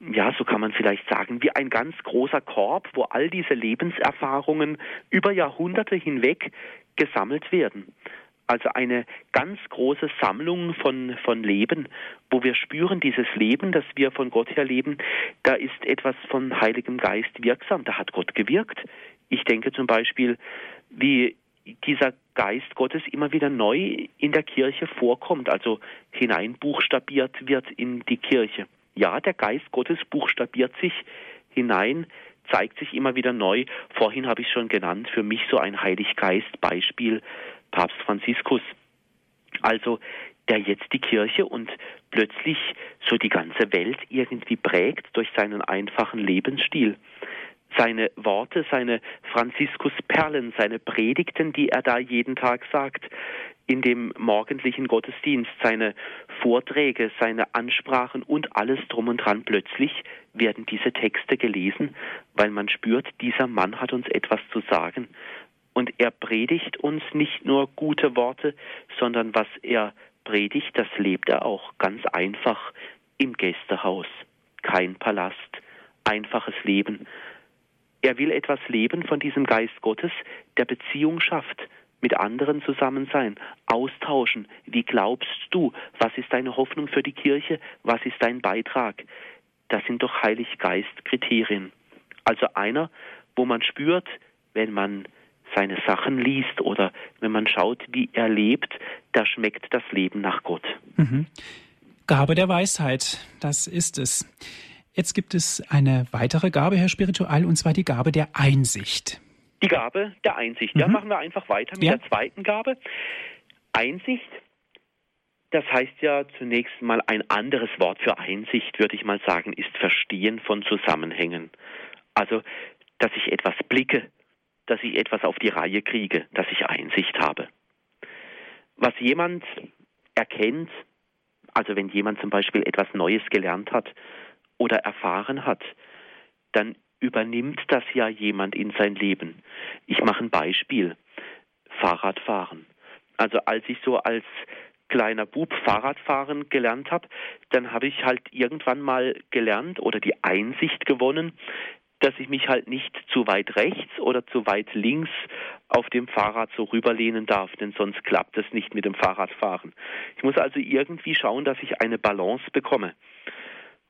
Speaker 2: ja, so kann man vielleicht sagen, wie ein ganz großer Korb, wo all diese Lebenserfahrungen über Jahrhunderte hinweg gesammelt werden. Also eine ganz große Sammlung von, von Leben, wo wir spüren, dieses Leben, das wir von Gott her leben, da ist etwas von Heiligem Geist wirksam, da hat Gott gewirkt. Ich denke zum Beispiel, wie dieser Geist Gottes immer wieder neu in der Kirche vorkommt, also hineinbuchstabiert wird in die Kirche. Ja, der Geist Gottes buchstabiert sich hinein, zeigt sich immer wieder neu. Vorhin habe ich schon genannt, für mich so ein Heiliggeist-Beispiel Papst Franziskus. Also der jetzt die Kirche und plötzlich so die ganze Welt irgendwie prägt durch seinen einfachen Lebensstil. Seine Worte, seine Franziskus-Perlen, seine Predigten, die er da jeden Tag sagt, in dem morgendlichen Gottesdienst, seine Vorträge, seine Ansprachen und alles drum und dran. Plötzlich werden diese Texte gelesen, weil man spürt, dieser Mann hat uns etwas zu sagen. Und er predigt uns nicht nur gute Worte, sondern was er predigt, das lebt er auch ganz einfach im Gästehaus. Kein Palast, einfaches Leben. Er will etwas leben von diesem Geist Gottes, der Beziehung schafft, mit anderen zusammen sein, austauschen. Wie glaubst du? Was ist deine Hoffnung für die Kirche? Was ist dein Beitrag? Das sind doch Heiliggeist-Kriterien. Also einer, wo man spürt, wenn man seine Sachen liest oder wenn man schaut, wie er lebt, da schmeckt das Leben nach Gott.
Speaker 1: Mhm. Gabe der Weisheit, das ist es. Jetzt gibt es eine weitere Gabe, Herr Spiritual, und zwar die Gabe der Einsicht.
Speaker 2: Die Gabe der Einsicht. Mhm. Ja, machen wir einfach weiter mit ja. der zweiten Gabe. Einsicht, das heißt ja zunächst mal ein anderes Wort für Einsicht, würde ich mal sagen, ist Verstehen von Zusammenhängen. Also, dass ich etwas blicke, dass ich etwas auf die Reihe kriege, dass ich Einsicht habe. Was jemand erkennt, also wenn jemand zum Beispiel etwas Neues gelernt hat oder erfahren hat, dann übernimmt das ja jemand in sein Leben. Ich mache ein Beispiel. Fahrradfahren. Also als ich so als kleiner Bub Fahrradfahren gelernt habe, dann habe ich halt irgendwann mal gelernt oder die Einsicht gewonnen, dass ich mich halt nicht zu weit rechts oder zu weit links auf dem Fahrrad so rüberlehnen darf, denn sonst klappt es nicht mit dem Fahrradfahren. Ich muss also irgendwie schauen, dass ich eine Balance bekomme.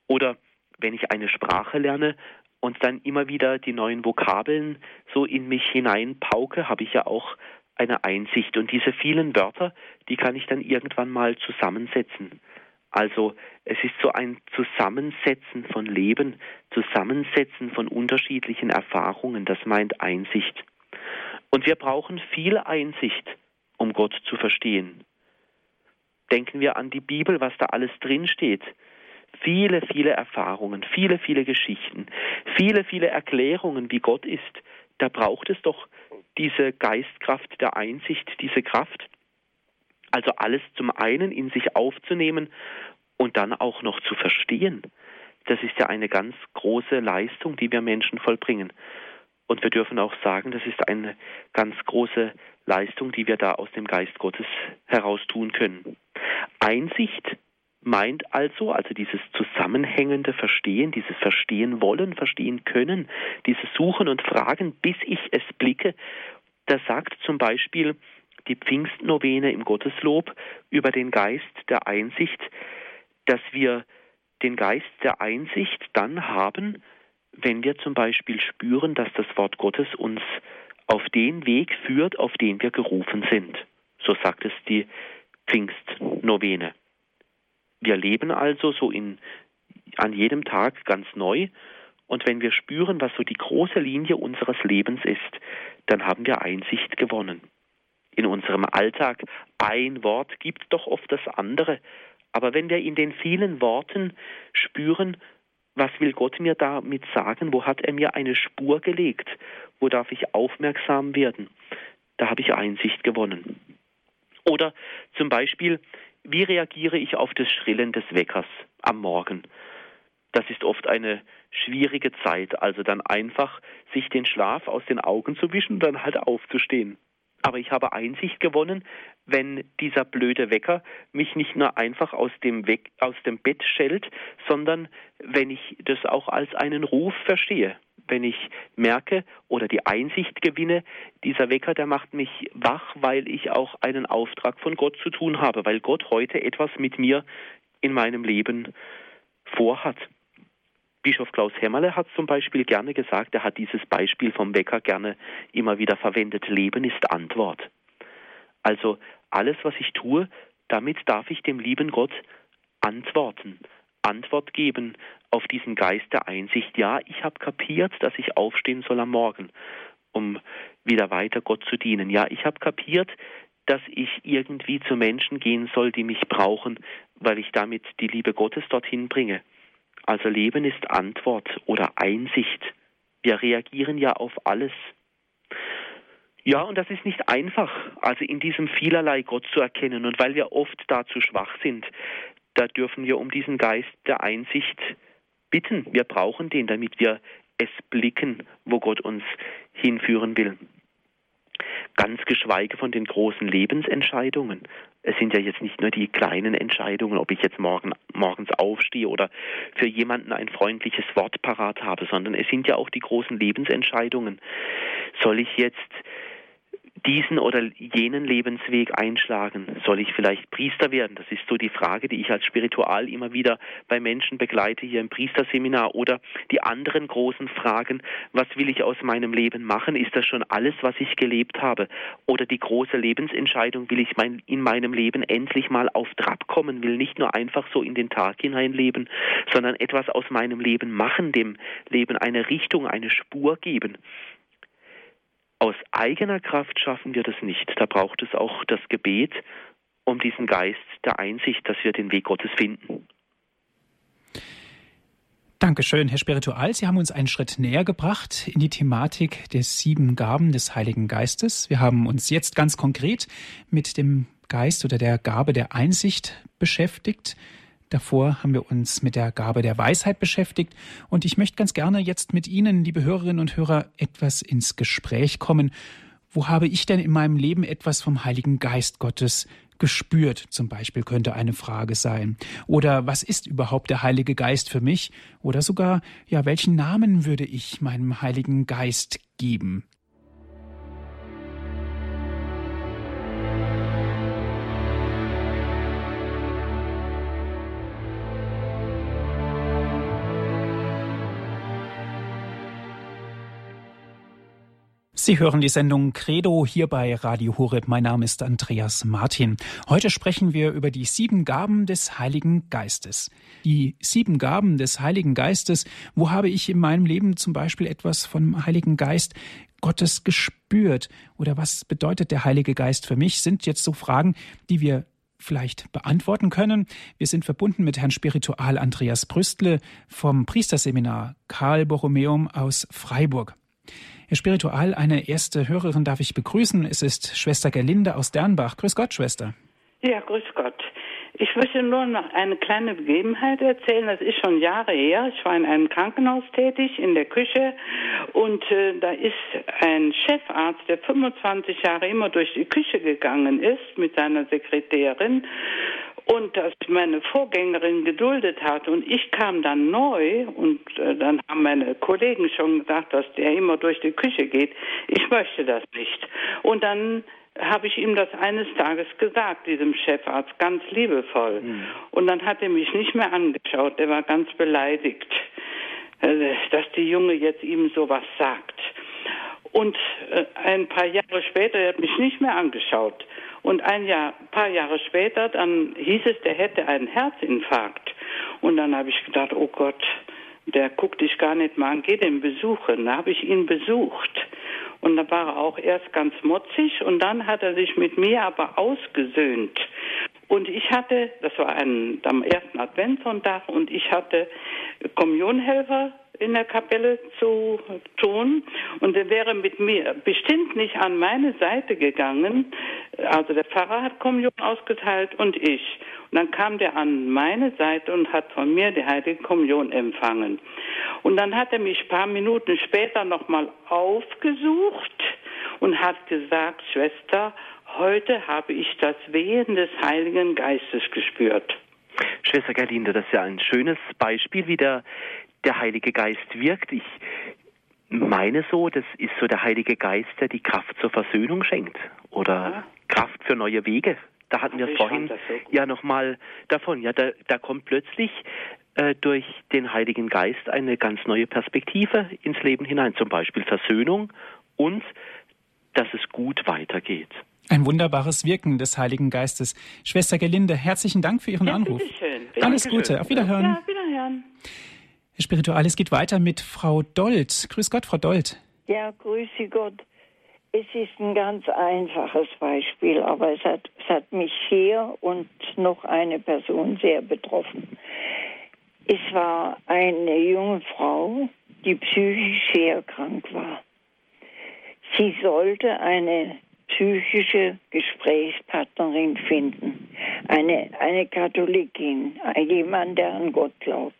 Speaker 2: Oder wenn ich eine Sprache lerne und dann immer wieder die neuen Vokabeln so in mich hineinpauke, habe ich ja auch eine Einsicht. Und diese vielen Wörter, die kann ich dann irgendwann mal zusammensetzen. Also es ist so ein Zusammensetzen von Leben, Zusammensetzen von unterschiedlichen Erfahrungen, das meint Einsicht. Und wir brauchen viel Einsicht, um Gott zu verstehen. Denken wir an die Bibel, was da alles drinsteht. Viele, viele Erfahrungen, viele, viele Geschichten, viele, viele Erklärungen, wie Gott ist. Da braucht es doch diese Geistkraft der Einsicht, diese Kraft. Also alles zum einen in sich aufzunehmen und dann auch noch zu verstehen. Das ist ja eine ganz große Leistung, die wir Menschen vollbringen. Und wir dürfen auch sagen, das ist eine ganz große Leistung, die wir da aus dem Geist Gottes heraus tun können. Einsicht meint also, also dieses zusammenhängende Verstehen, dieses Verstehen wollen, verstehen können, dieses Suchen und Fragen, bis ich es blicke. Da sagt zum Beispiel die Pfingstnovene im Gotteslob über den Geist der Einsicht, dass wir den Geist der Einsicht dann haben, wenn wir zum Beispiel spüren, dass das Wort Gottes uns auf den Weg führt, auf den wir gerufen sind. So sagt es die Pfingstnovene. Wir leben also so in, an jedem Tag ganz neu und wenn wir spüren, was so die große Linie unseres Lebens ist, dann haben wir Einsicht gewonnen. In unserem Alltag ein Wort gibt doch oft das andere, aber wenn wir in den vielen Worten spüren, was will Gott mir damit sagen, wo hat er mir eine Spur gelegt, wo darf ich aufmerksam werden, da habe ich Einsicht gewonnen. Oder zum Beispiel, wie reagiere ich auf das Schrillen des Weckers am Morgen? Das ist oft eine schwierige Zeit, also dann einfach sich den Schlaf aus den Augen zu wischen und dann halt aufzustehen. Aber ich habe Einsicht gewonnen, wenn dieser blöde Wecker mich nicht nur einfach aus dem, Weck, aus dem Bett schellt, sondern wenn ich das auch als einen Ruf verstehe. Wenn ich merke oder die Einsicht gewinne, dieser Wecker, der macht mich wach, weil ich auch einen Auftrag von Gott zu tun habe, weil Gott heute etwas mit mir in meinem Leben vorhat. Bischof Klaus Hämmerle hat zum Beispiel gerne gesagt, er hat dieses Beispiel vom Wecker gerne immer wieder verwendet. Leben ist Antwort. Also alles, was ich tue, damit darf ich dem lieben Gott antworten, Antwort geben auf diesen Geist der Einsicht. Ja, ich habe kapiert, dass ich aufstehen soll am Morgen, um wieder weiter Gott zu dienen. Ja, ich habe kapiert, dass ich irgendwie zu Menschen gehen soll, die mich brauchen, weil ich damit die Liebe Gottes dorthin bringe. Also Leben ist Antwort oder Einsicht. Wir reagieren ja auf alles. Ja, und das ist nicht einfach, also in diesem vielerlei Gott zu erkennen. Und weil wir oft dazu schwach sind, da dürfen wir um diesen Geist der Einsicht bitten. Wir brauchen den, damit wir es blicken, wo Gott uns hinführen will ganz geschweige von den großen Lebensentscheidungen. Es sind ja jetzt nicht nur die kleinen Entscheidungen, ob ich jetzt morgen, morgens aufstehe oder für jemanden ein freundliches Wort parat habe, sondern es sind ja auch die großen Lebensentscheidungen. Soll ich jetzt diesen oder jenen Lebensweg einschlagen? Soll ich vielleicht Priester werden? Das ist so die Frage, die ich als Spiritual immer wieder bei Menschen begleite hier im Priesterseminar. Oder die anderen großen Fragen, was will ich aus meinem Leben machen? Ist das schon alles, was ich gelebt habe? Oder die große Lebensentscheidung, will ich mein, in meinem Leben endlich mal auf Trab kommen, will nicht nur einfach so in den Tag hineinleben, sondern etwas aus meinem Leben machen, dem Leben eine Richtung, eine Spur geben. Aus eigener Kraft schaffen wir das nicht. Da braucht es auch das Gebet um diesen Geist der Einsicht, dass wir den Weg Gottes finden.
Speaker 1: Dankeschön, Herr Spiritual. Sie haben uns einen Schritt näher gebracht in die Thematik der sieben Gaben des Heiligen Geistes. Wir haben uns jetzt ganz konkret mit dem Geist oder der Gabe der Einsicht beschäftigt. Davor haben wir uns mit der Gabe der Weisheit beschäftigt und ich möchte ganz gerne jetzt mit Ihnen, liebe Hörerinnen und Hörer, etwas ins Gespräch kommen. Wo habe ich denn in meinem Leben etwas vom Heiligen Geist Gottes gespürt, zum Beispiel könnte eine Frage sein. Oder was ist überhaupt der Heilige Geist für mich? Oder sogar, ja, welchen Namen würde ich meinem Heiligen Geist geben? Sie hören die Sendung Credo hier bei Radio Horeb. Mein Name ist Andreas Martin. Heute sprechen wir über die sieben Gaben des Heiligen Geistes. Die sieben Gaben des Heiligen Geistes. Wo habe ich in meinem Leben zum Beispiel etwas vom Heiligen Geist Gottes gespürt? Oder was bedeutet der Heilige Geist für mich? Sind jetzt so Fragen, die wir vielleicht beantworten können. Wir sind verbunden mit Herrn Spiritual Andreas Brüstle vom Priesterseminar Karl Borromeum aus Freiburg. Herr Spiritual, eine erste Hörerin darf ich begrüßen. Es ist Schwester Gerlinde aus Dernbach. Grüß Gott, Schwester.
Speaker 3: Ja, grüß Gott. Ich möchte nur noch eine kleine Begebenheit erzählen. Das ist schon Jahre her. Ich war in einem Krankenhaus tätig, in der Küche. Und äh, da ist ein Chefarzt, der 25 Jahre immer durch die Küche gegangen ist mit seiner Sekretärin und dass meine Vorgängerin geduldet hat und ich kam dann neu und äh, dann haben meine Kollegen schon gesagt, dass der immer durch die Küche geht. Ich möchte das nicht. Und dann habe ich ihm das eines Tages gesagt, diesem Chefarzt, ganz liebevoll. Mhm. Und dann hat er mich nicht mehr angeschaut, er war ganz beleidigt, äh, dass die Junge jetzt ihm sowas sagt. Und äh, ein paar Jahre später, er hat mich nicht mehr angeschaut. Und ein Jahr, paar Jahre später, dann hieß es, der hätte einen Herzinfarkt. Und dann habe ich gedacht, oh Gott, der guckt dich gar nicht mal an, geh den besuchen. Da habe ich ihn besucht. Und da war er auch erst ganz motzig und dann hat er sich mit mir aber ausgesöhnt. Und ich hatte, das war ein, am ersten Adventssonntag, und ich hatte Kommunionhelfer in der Kapelle zu tun und er wäre mit mir bestimmt nicht an meine Seite gegangen. Also der Pfarrer hat Kommunion ausgeteilt und ich. Und dann kam der an meine Seite und hat von mir die Heilige Kommunion empfangen. Und dann hat er mich ein paar Minuten später nochmal aufgesucht und hat gesagt, Schwester, heute habe ich das Wehen des Heiligen Geistes gespürt.
Speaker 2: Schwester Gerlinde, das ist ja ein schönes Beispiel, wie der der Heilige Geist wirkt. Ich meine so, das ist so der Heilige Geist, der die Kraft zur Versöhnung schenkt oder ja. Kraft für neue Wege. Da hatten wir es vorhin so ja nochmal davon. Ja, da, da kommt plötzlich äh, durch den Heiligen Geist eine ganz neue Perspektive ins Leben hinein, zum Beispiel Versöhnung und dass es gut weitergeht.
Speaker 1: Ein wunderbares Wirken des Heiligen Geistes. Schwester Gelinde, herzlichen Dank für Ihren
Speaker 3: ja,
Speaker 1: Anruf. Alles Gute, auf Wiederhören.
Speaker 3: Ja, Wiederhören.
Speaker 1: Herr es geht weiter mit Frau Dold. Grüß Gott, Frau Dold.
Speaker 4: Ja, grüße Gott. Es ist ein ganz einfaches Beispiel, aber es hat, es hat mich hier und noch eine Person sehr betroffen. Es war eine junge Frau, die psychisch sehr krank war. Sie sollte eine psychische Gesprächspartnerin finden, eine, eine Katholikin, jemand, der an Gott glaubt.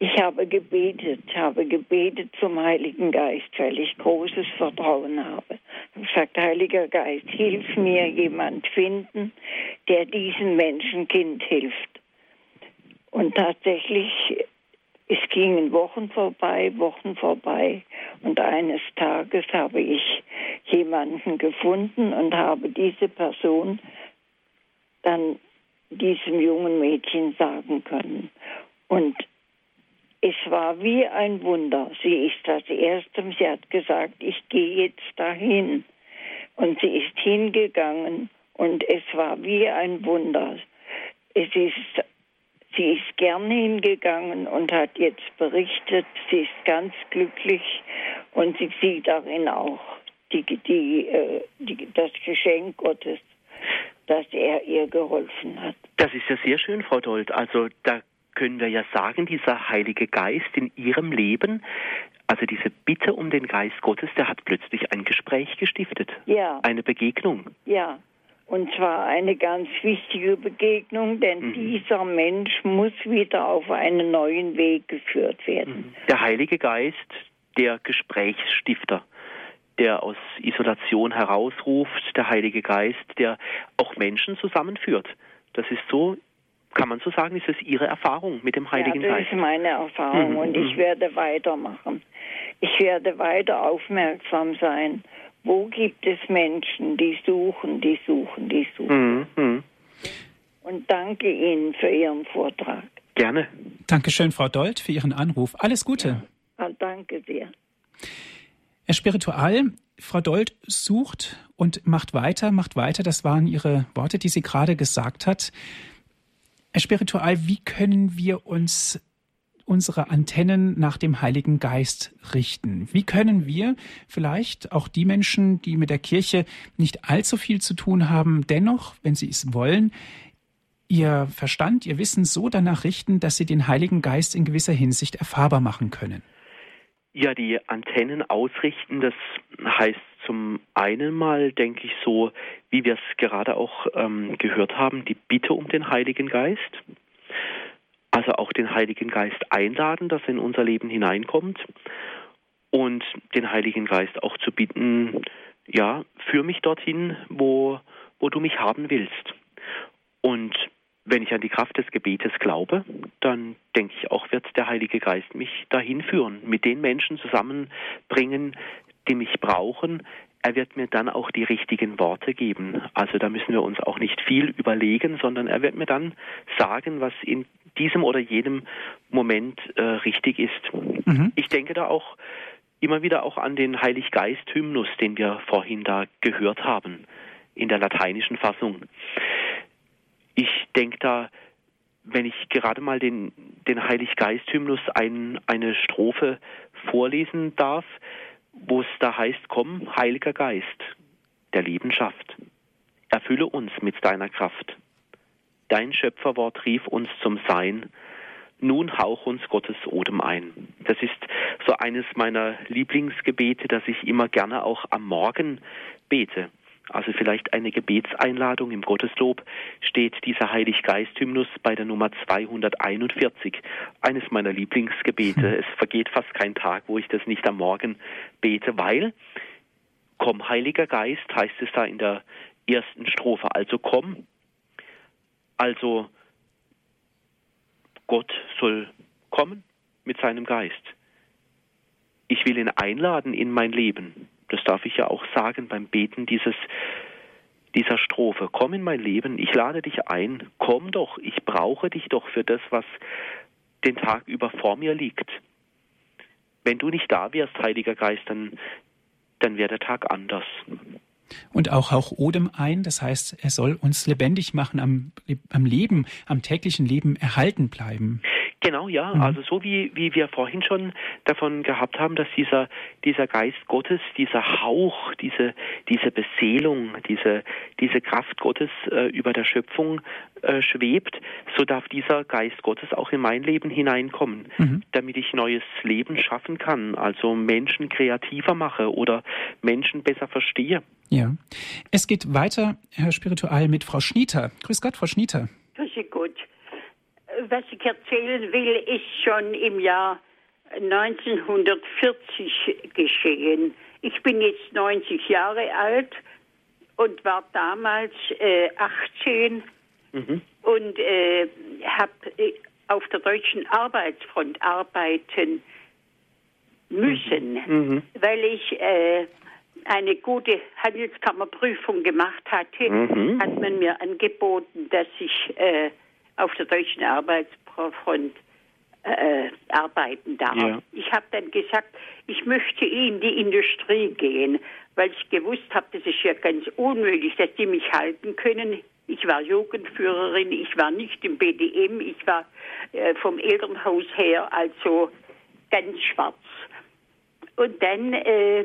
Speaker 4: Ich habe gebetet, habe gebetet zum Heiligen Geist, weil ich großes Vertrauen habe. Ich habe gesagt, Heiliger Geist, hilf mir jemand finden, der diesem Menschenkind hilft. Und tatsächlich, es gingen Wochen vorbei, Wochen vorbei. Und eines Tages habe ich jemanden gefunden und habe diese Person dann diesem jungen Mädchen sagen können. Und es war wie ein Wunder. Sie ist das erste, sie hat gesagt, ich gehe jetzt dahin. Und sie ist hingegangen und es war wie ein Wunder. Es ist, sie ist gern hingegangen und hat jetzt berichtet, sie ist ganz glücklich und sie sieht darin auch die, die, äh, die, das Geschenk Gottes. dass er ihr geholfen hat.
Speaker 2: Das ist ja sehr schön, Frau Dold. Also da können wir ja sagen, dieser Heilige Geist in Ihrem Leben, also diese Bitte um den Geist Gottes, der hat plötzlich ein Gespräch gestiftet.
Speaker 4: Ja.
Speaker 2: Eine Begegnung.
Speaker 4: Ja. Und zwar eine ganz wichtige Begegnung, denn mhm. dieser Mensch muss wieder auf einen neuen Weg geführt werden. Mhm.
Speaker 2: Der Heilige Geist, der Gesprächsstifter, der aus Isolation herausruft, der Heilige Geist, der auch Menschen zusammenführt. Das ist so, kann man so sagen, ist es Ihre Erfahrung mit dem Heiligen
Speaker 4: ja, das
Speaker 2: Geist?
Speaker 4: Das ist meine Erfahrung mhm. und ich mhm. werde weitermachen. Ich werde weiter aufmerksam sein wo gibt es Menschen, die suchen, die suchen, die suchen. Mhm. Und danke Ihnen für Ihren Vortrag.
Speaker 2: Gerne.
Speaker 1: Dankeschön, Frau Dold, für Ihren Anruf. Alles Gute.
Speaker 4: Ja. danke sehr.
Speaker 1: Herr Spiritual, Frau Dold sucht und macht weiter, macht weiter. Das waren Ihre Worte, die sie gerade gesagt hat. Herr Spiritual, wie können wir uns unsere Antennen nach dem Heiligen Geist richten? Wie können wir vielleicht auch die Menschen, die mit der Kirche nicht allzu viel zu tun haben, dennoch, wenn sie es wollen, ihr Verstand, ihr Wissen so danach richten, dass sie den Heiligen Geist in gewisser Hinsicht erfahrbar machen können?
Speaker 2: Ja, die Antennen ausrichten, das heißt zum einen mal, denke ich, so, wie wir es gerade auch ähm, gehört haben, die Bitte um den Heiligen Geist. Also auch den Heiligen Geist einladen, dass er in unser Leben hineinkommt und den Heiligen Geist auch zu bitten, ja, führ mich dorthin, wo, wo du mich haben willst. Und wenn ich an die Kraft des Gebetes glaube, dann denke ich auch, wird der Heilige Geist mich dahin führen, mit den Menschen zusammenbringen, die mich brauchen. Er wird mir dann auch die richtigen Worte geben. Also da müssen wir uns auch nicht viel überlegen, sondern er wird mir dann sagen, was in diesem oder jenem Moment äh, richtig ist. Mhm. Ich denke da auch immer wieder auch an den Heiliggeist-Hymnus, den wir vorhin da gehört haben, in der lateinischen Fassung. Ich denke da, wenn ich gerade mal den, den Heiliggeist-Hymnus ein, eine Strophe vorlesen darf, wo es da heißt, komm, Heiliger Geist der Liebenschaft, erfülle uns mit deiner Kraft. Dein Schöpferwort rief uns zum Sein. Nun hauch uns Gottes Odem ein. Das ist so eines meiner Lieblingsgebete, das ich immer gerne auch am Morgen bete. Also vielleicht eine Gebetseinladung im Gotteslob steht dieser Heiliggeist-Hymnus bei der Nummer 241. Eines meiner Lieblingsgebete. Hm. Es vergeht fast kein Tag, wo ich das nicht am Morgen bete, weil komm, Heiliger Geist, heißt es da in der ersten Strophe. Also komm, also Gott soll kommen mit seinem Geist. Ich will ihn einladen in mein Leben. Das darf ich ja auch sagen beim Beten dieses, dieser Strophe. Komm in mein Leben, ich lade dich ein. Komm doch, ich brauche dich doch für das, was den Tag über vor mir liegt. Wenn du nicht da wärst, Heiliger Geist, dann, dann wäre der Tag anders.
Speaker 1: Und auch hauch Odem ein, das heißt, er soll uns lebendig machen, am, am Leben, am täglichen Leben erhalten bleiben.
Speaker 2: Genau, ja. Mhm. Also so wie, wie wir vorhin schon davon gehabt haben, dass dieser, dieser Geist Gottes, dieser Hauch, diese, diese Beseelung, diese, diese Kraft Gottes äh, über der Schöpfung äh, schwebt, so darf dieser Geist Gottes auch in mein Leben hineinkommen, mhm. damit ich neues Leben schaffen kann, also Menschen kreativer mache oder Menschen besser verstehe.
Speaker 1: Ja. Es geht weiter, Herr Spiritual, mit Frau Schnieter. Grüß Gott, Frau Schnieter.
Speaker 5: Grüß Gott was ich erzählen will, ist schon im Jahr 1940 geschehen. Ich bin jetzt 90 Jahre alt und war damals äh, 18 mhm. und äh, habe äh, auf der deutschen Arbeitsfront arbeiten müssen, mhm. mhm. weil ich äh, eine gute Handelskammerprüfung gemacht hatte, mhm. hat man mir angeboten, dass ich äh, auf der deutschen Arbeitsfront äh, arbeiten darf. Ja. Ich habe dann gesagt, ich möchte in die Industrie gehen, weil ich gewusst habe, das ist ja ganz unmöglich, dass die mich halten können. Ich war Jugendführerin, ich war nicht im BDM, ich war äh, vom Elternhaus her also ganz schwarz. Und dann, äh,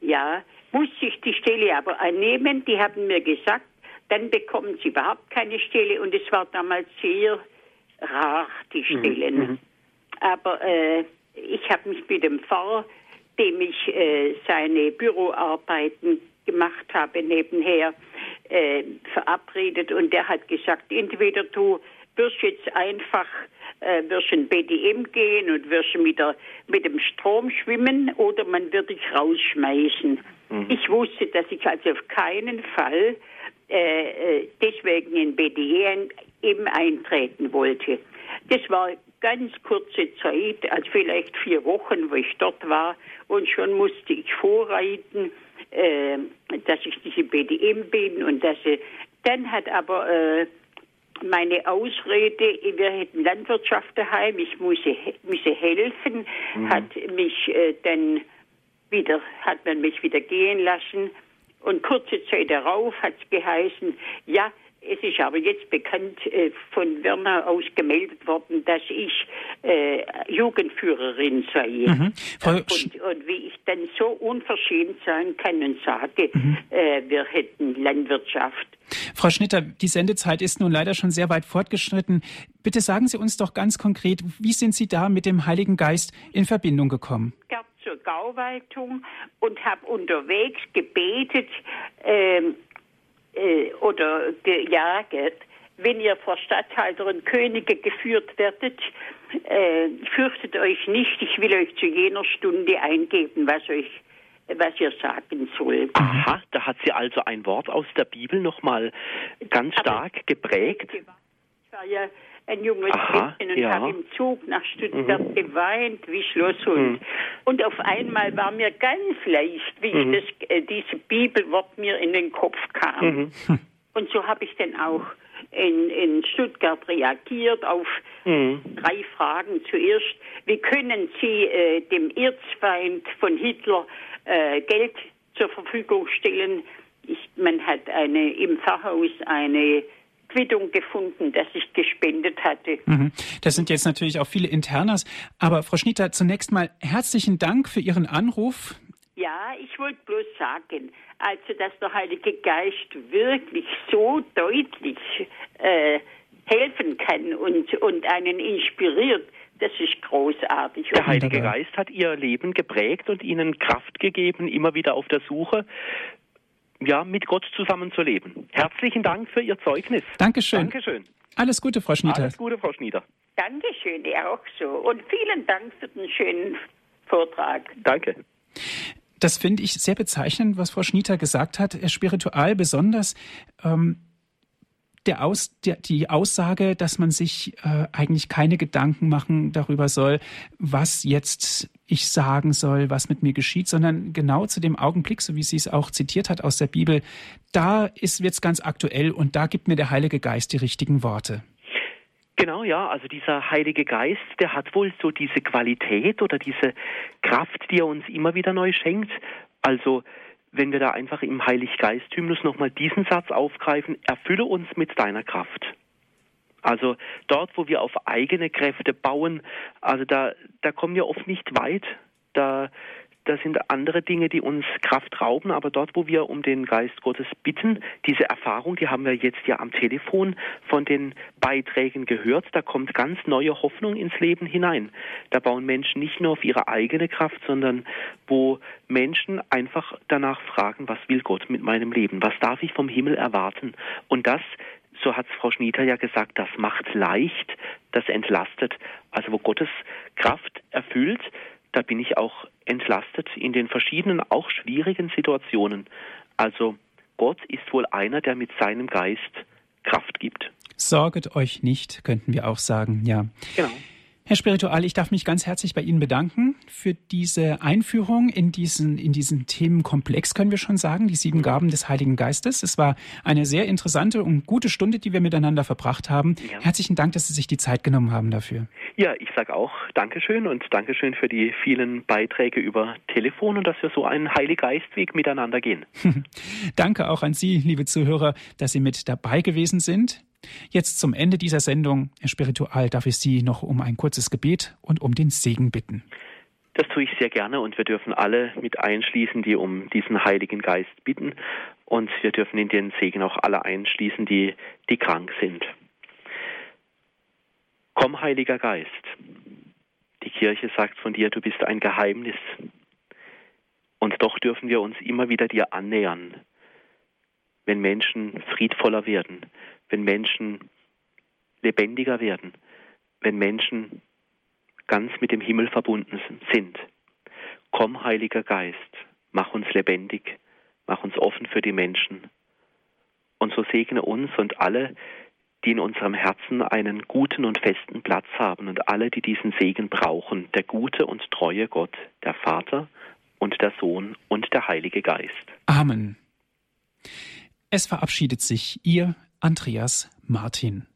Speaker 5: ja, musste ich die Stelle aber annehmen. Die haben mir gesagt, dann bekommen sie überhaupt keine Stelle und es war damals sehr rar, die mhm. Stellen. Mhm. Aber äh, ich habe mich mit dem Pfarrer, dem ich äh, seine Büroarbeiten gemacht habe nebenher, äh, verabredet und der hat gesagt, entweder du wirst jetzt einfach äh, wirst in BDM gehen und wirst mit, der, mit dem Strom schwimmen oder man wird dich rausschmeißen. Mhm. Ich wusste, dass ich also auf keinen Fall äh, äh deswegen in BDM eben eintreten wollte. Das war ganz kurze Zeit, also vielleicht vier Wochen, wo ich dort war und schon musste ich vorreiten, äh, dass ich diese BDM bin und dass äh, dann hat aber äh, meine Ausrede, wir hätten Landwirtschaft daheim, ich müsse, müsse helfen, mhm. hat mich äh, dann wieder, hat man mich wieder gehen lassen. Und kurze Zeit darauf hat es geheißen, ja, es ist aber jetzt bekannt äh, von Werner aus gemeldet worden, dass ich äh, Jugendführerin sei. Mhm. Und, und, wie ich dann so unverschämt sein kann und sage, mhm. äh, wir hätten Landwirtschaft.
Speaker 1: Frau Schnitter, die Sendezeit ist nun leider schon sehr weit fortgeschritten. Bitte sagen Sie uns doch ganz konkret, wie sind Sie da mit dem Heiligen Geist in Verbindung gekommen?
Speaker 5: Ich zur Gauwaltung und habe unterwegs gebetet, ähm, äh, oder gejaget, wenn ihr vor Statthalter und Könige geführt werdet, äh, fürchtet euch nicht, ich will euch zu jener Stunde eingeben, was euch was ihr sagen sollt.
Speaker 2: Aha, da hat sie also ein Wort aus der Bibel nochmal ganz stark Aber geprägt. Ich
Speaker 5: war ja ein junges Aha, Mädchen und ja. habe im Zug nach Stuttgart mhm. geweint wie Schlosshund. Mhm. Und auf einmal war mir ganz leicht, wie mhm. ich das, äh, diese Bibelwort mir in den Kopf kam. Mhm. <laughs> Und so habe ich dann auch in, in Stuttgart reagiert auf mhm. drei Fragen. Zuerst, wie können Sie äh, dem Erzfeind von Hitler äh, Geld zur Verfügung stellen? Ich, man hat eine, im Pfarrhaus eine Quittung gefunden, dass ich gespendet hatte.
Speaker 1: Mhm. Das sind jetzt natürlich auch viele Internas. Aber Frau Schnitter, zunächst mal herzlichen Dank für Ihren Anruf.
Speaker 5: Ja, ich wollte bloß sagen, also dass der Heilige Geist wirklich so deutlich äh, helfen kann und, und einen inspiriert, das ist großartig.
Speaker 2: Der Heilige Geist hat Ihr Leben geprägt und Ihnen Kraft gegeben, immer wieder auf der Suche ja, mit Gott zusammenzuleben. Herzlichen Dank für Ihr Zeugnis.
Speaker 1: Dankeschön.
Speaker 2: Dankeschön.
Speaker 1: Alles Gute, Frau Schnieder.
Speaker 2: Alles Gute, Frau Schnieder.
Speaker 5: Dankeschön, ihr auch so. Und vielen Dank für den schönen Vortrag.
Speaker 2: Danke.
Speaker 1: Das finde ich sehr bezeichnend, was Frau Schnitter gesagt hat. Spiritual besonders. Ähm, der Aus, der, die Aussage, dass man sich äh, eigentlich keine Gedanken machen darüber soll, was jetzt ich sagen soll, was mit mir geschieht, sondern genau zu dem Augenblick, so wie sie es auch zitiert hat aus der Bibel, da ist jetzt ganz aktuell und da gibt mir der Heilige Geist die richtigen Worte.
Speaker 2: Genau, ja, also dieser Heilige Geist, der hat wohl so diese Qualität oder diese Kraft, die er uns immer wieder neu schenkt. Also wenn wir da einfach im Heiliggeist-Hymnus nochmal diesen Satz aufgreifen, erfülle uns mit deiner Kraft. Also dort, wo wir auf eigene Kräfte bauen, also da, da kommen wir oft nicht weit. Da, da sind andere Dinge, die uns Kraft rauben, aber dort, wo wir um den Geist Gottes bitten, diese Erfahrung, die haben wir jetzt ja am Telefon von den Beiträgen gehört, da kommt ganz neue Hoffnung ins Leben hinein. Da bauen Menschen nicht nur auf ihre eigene Kraft, sondern wo Menschen einfach danach fragen, was will Gott mit meinem Leben? Was darf ich vom Himmel erwarten? Und das so hat Frau Schnieder ja gesagt, das macht leicht, das entlastet. Also wo Gottes Kraft erfüllt, da bin ich auch entlastet in den verschiedenen, auch schwierigen Situationen. Also Gott ist wohl einer, der mit seinem Geist Kraft gibt.
Speaker 1: Sorget euch nicht, könnten wir auch sagen, ja.
Speaker 2: Genau.
Speaker 1: Herr Spiritual, ich darf mich ganz herzlich bei Ihnen bedanken für diese Einführung in diesen, in diesen Themenkomplex, können wir schon sagen, die sieben Gaben des Heiligen Geistes. Es war eine sehr interessante und gute Stunde, die wir miteinander verbracht haben. Ja. Herzlichen Dank, dass Sie sich die Zeit genommen haben dafür.
Speaker 2: Ja, ich sage auch Dankeschön und Dankeschön für die vielen Beiträge über Telefon und dass wir so einen Heiliggeistweg miteinander gehen. <laughs>
Speaker 1: Danke auch an Sie, liebe Zuhörer, dass Sie mit dabei gewesen sind. Jetzt zum Ende dieser Sendung, Herr Spiritual, darf ich Sie noch um ein kurzes Gebet und um den Segen bitten.
Speaker 2: Das tue ich sehr gerne und wir dürfen alle mit einschließen, die um diesen Heiligen Geist bitten. Und wir dürfen in den Segen auch alle einschließen, die, die krank sind. Komm, Heiliger Geist. Die Kirche sagt von dir, du bist ein Geheimnis. Und doch dürfen wir uns immer wieder dir annähern, wenn Menschen friedvoller werden, wenn Menschen lebendiger werden, wenn Menschen ganz mit dem Himmel verbunden sind. Komm, Heiliger Geist, mach uns lebendig, mach uns offen für die Menschen. Und so segne uns und alle, die in unserem Herzen einen guten und festen Platz haben und alle, die diesen Segen brauchen, der gute und treue Gott, der Vater und der Sohn und der Heilige Geist.
Speaker 1: Amen. Es verabschiedet sich Ihr Andreas Martin.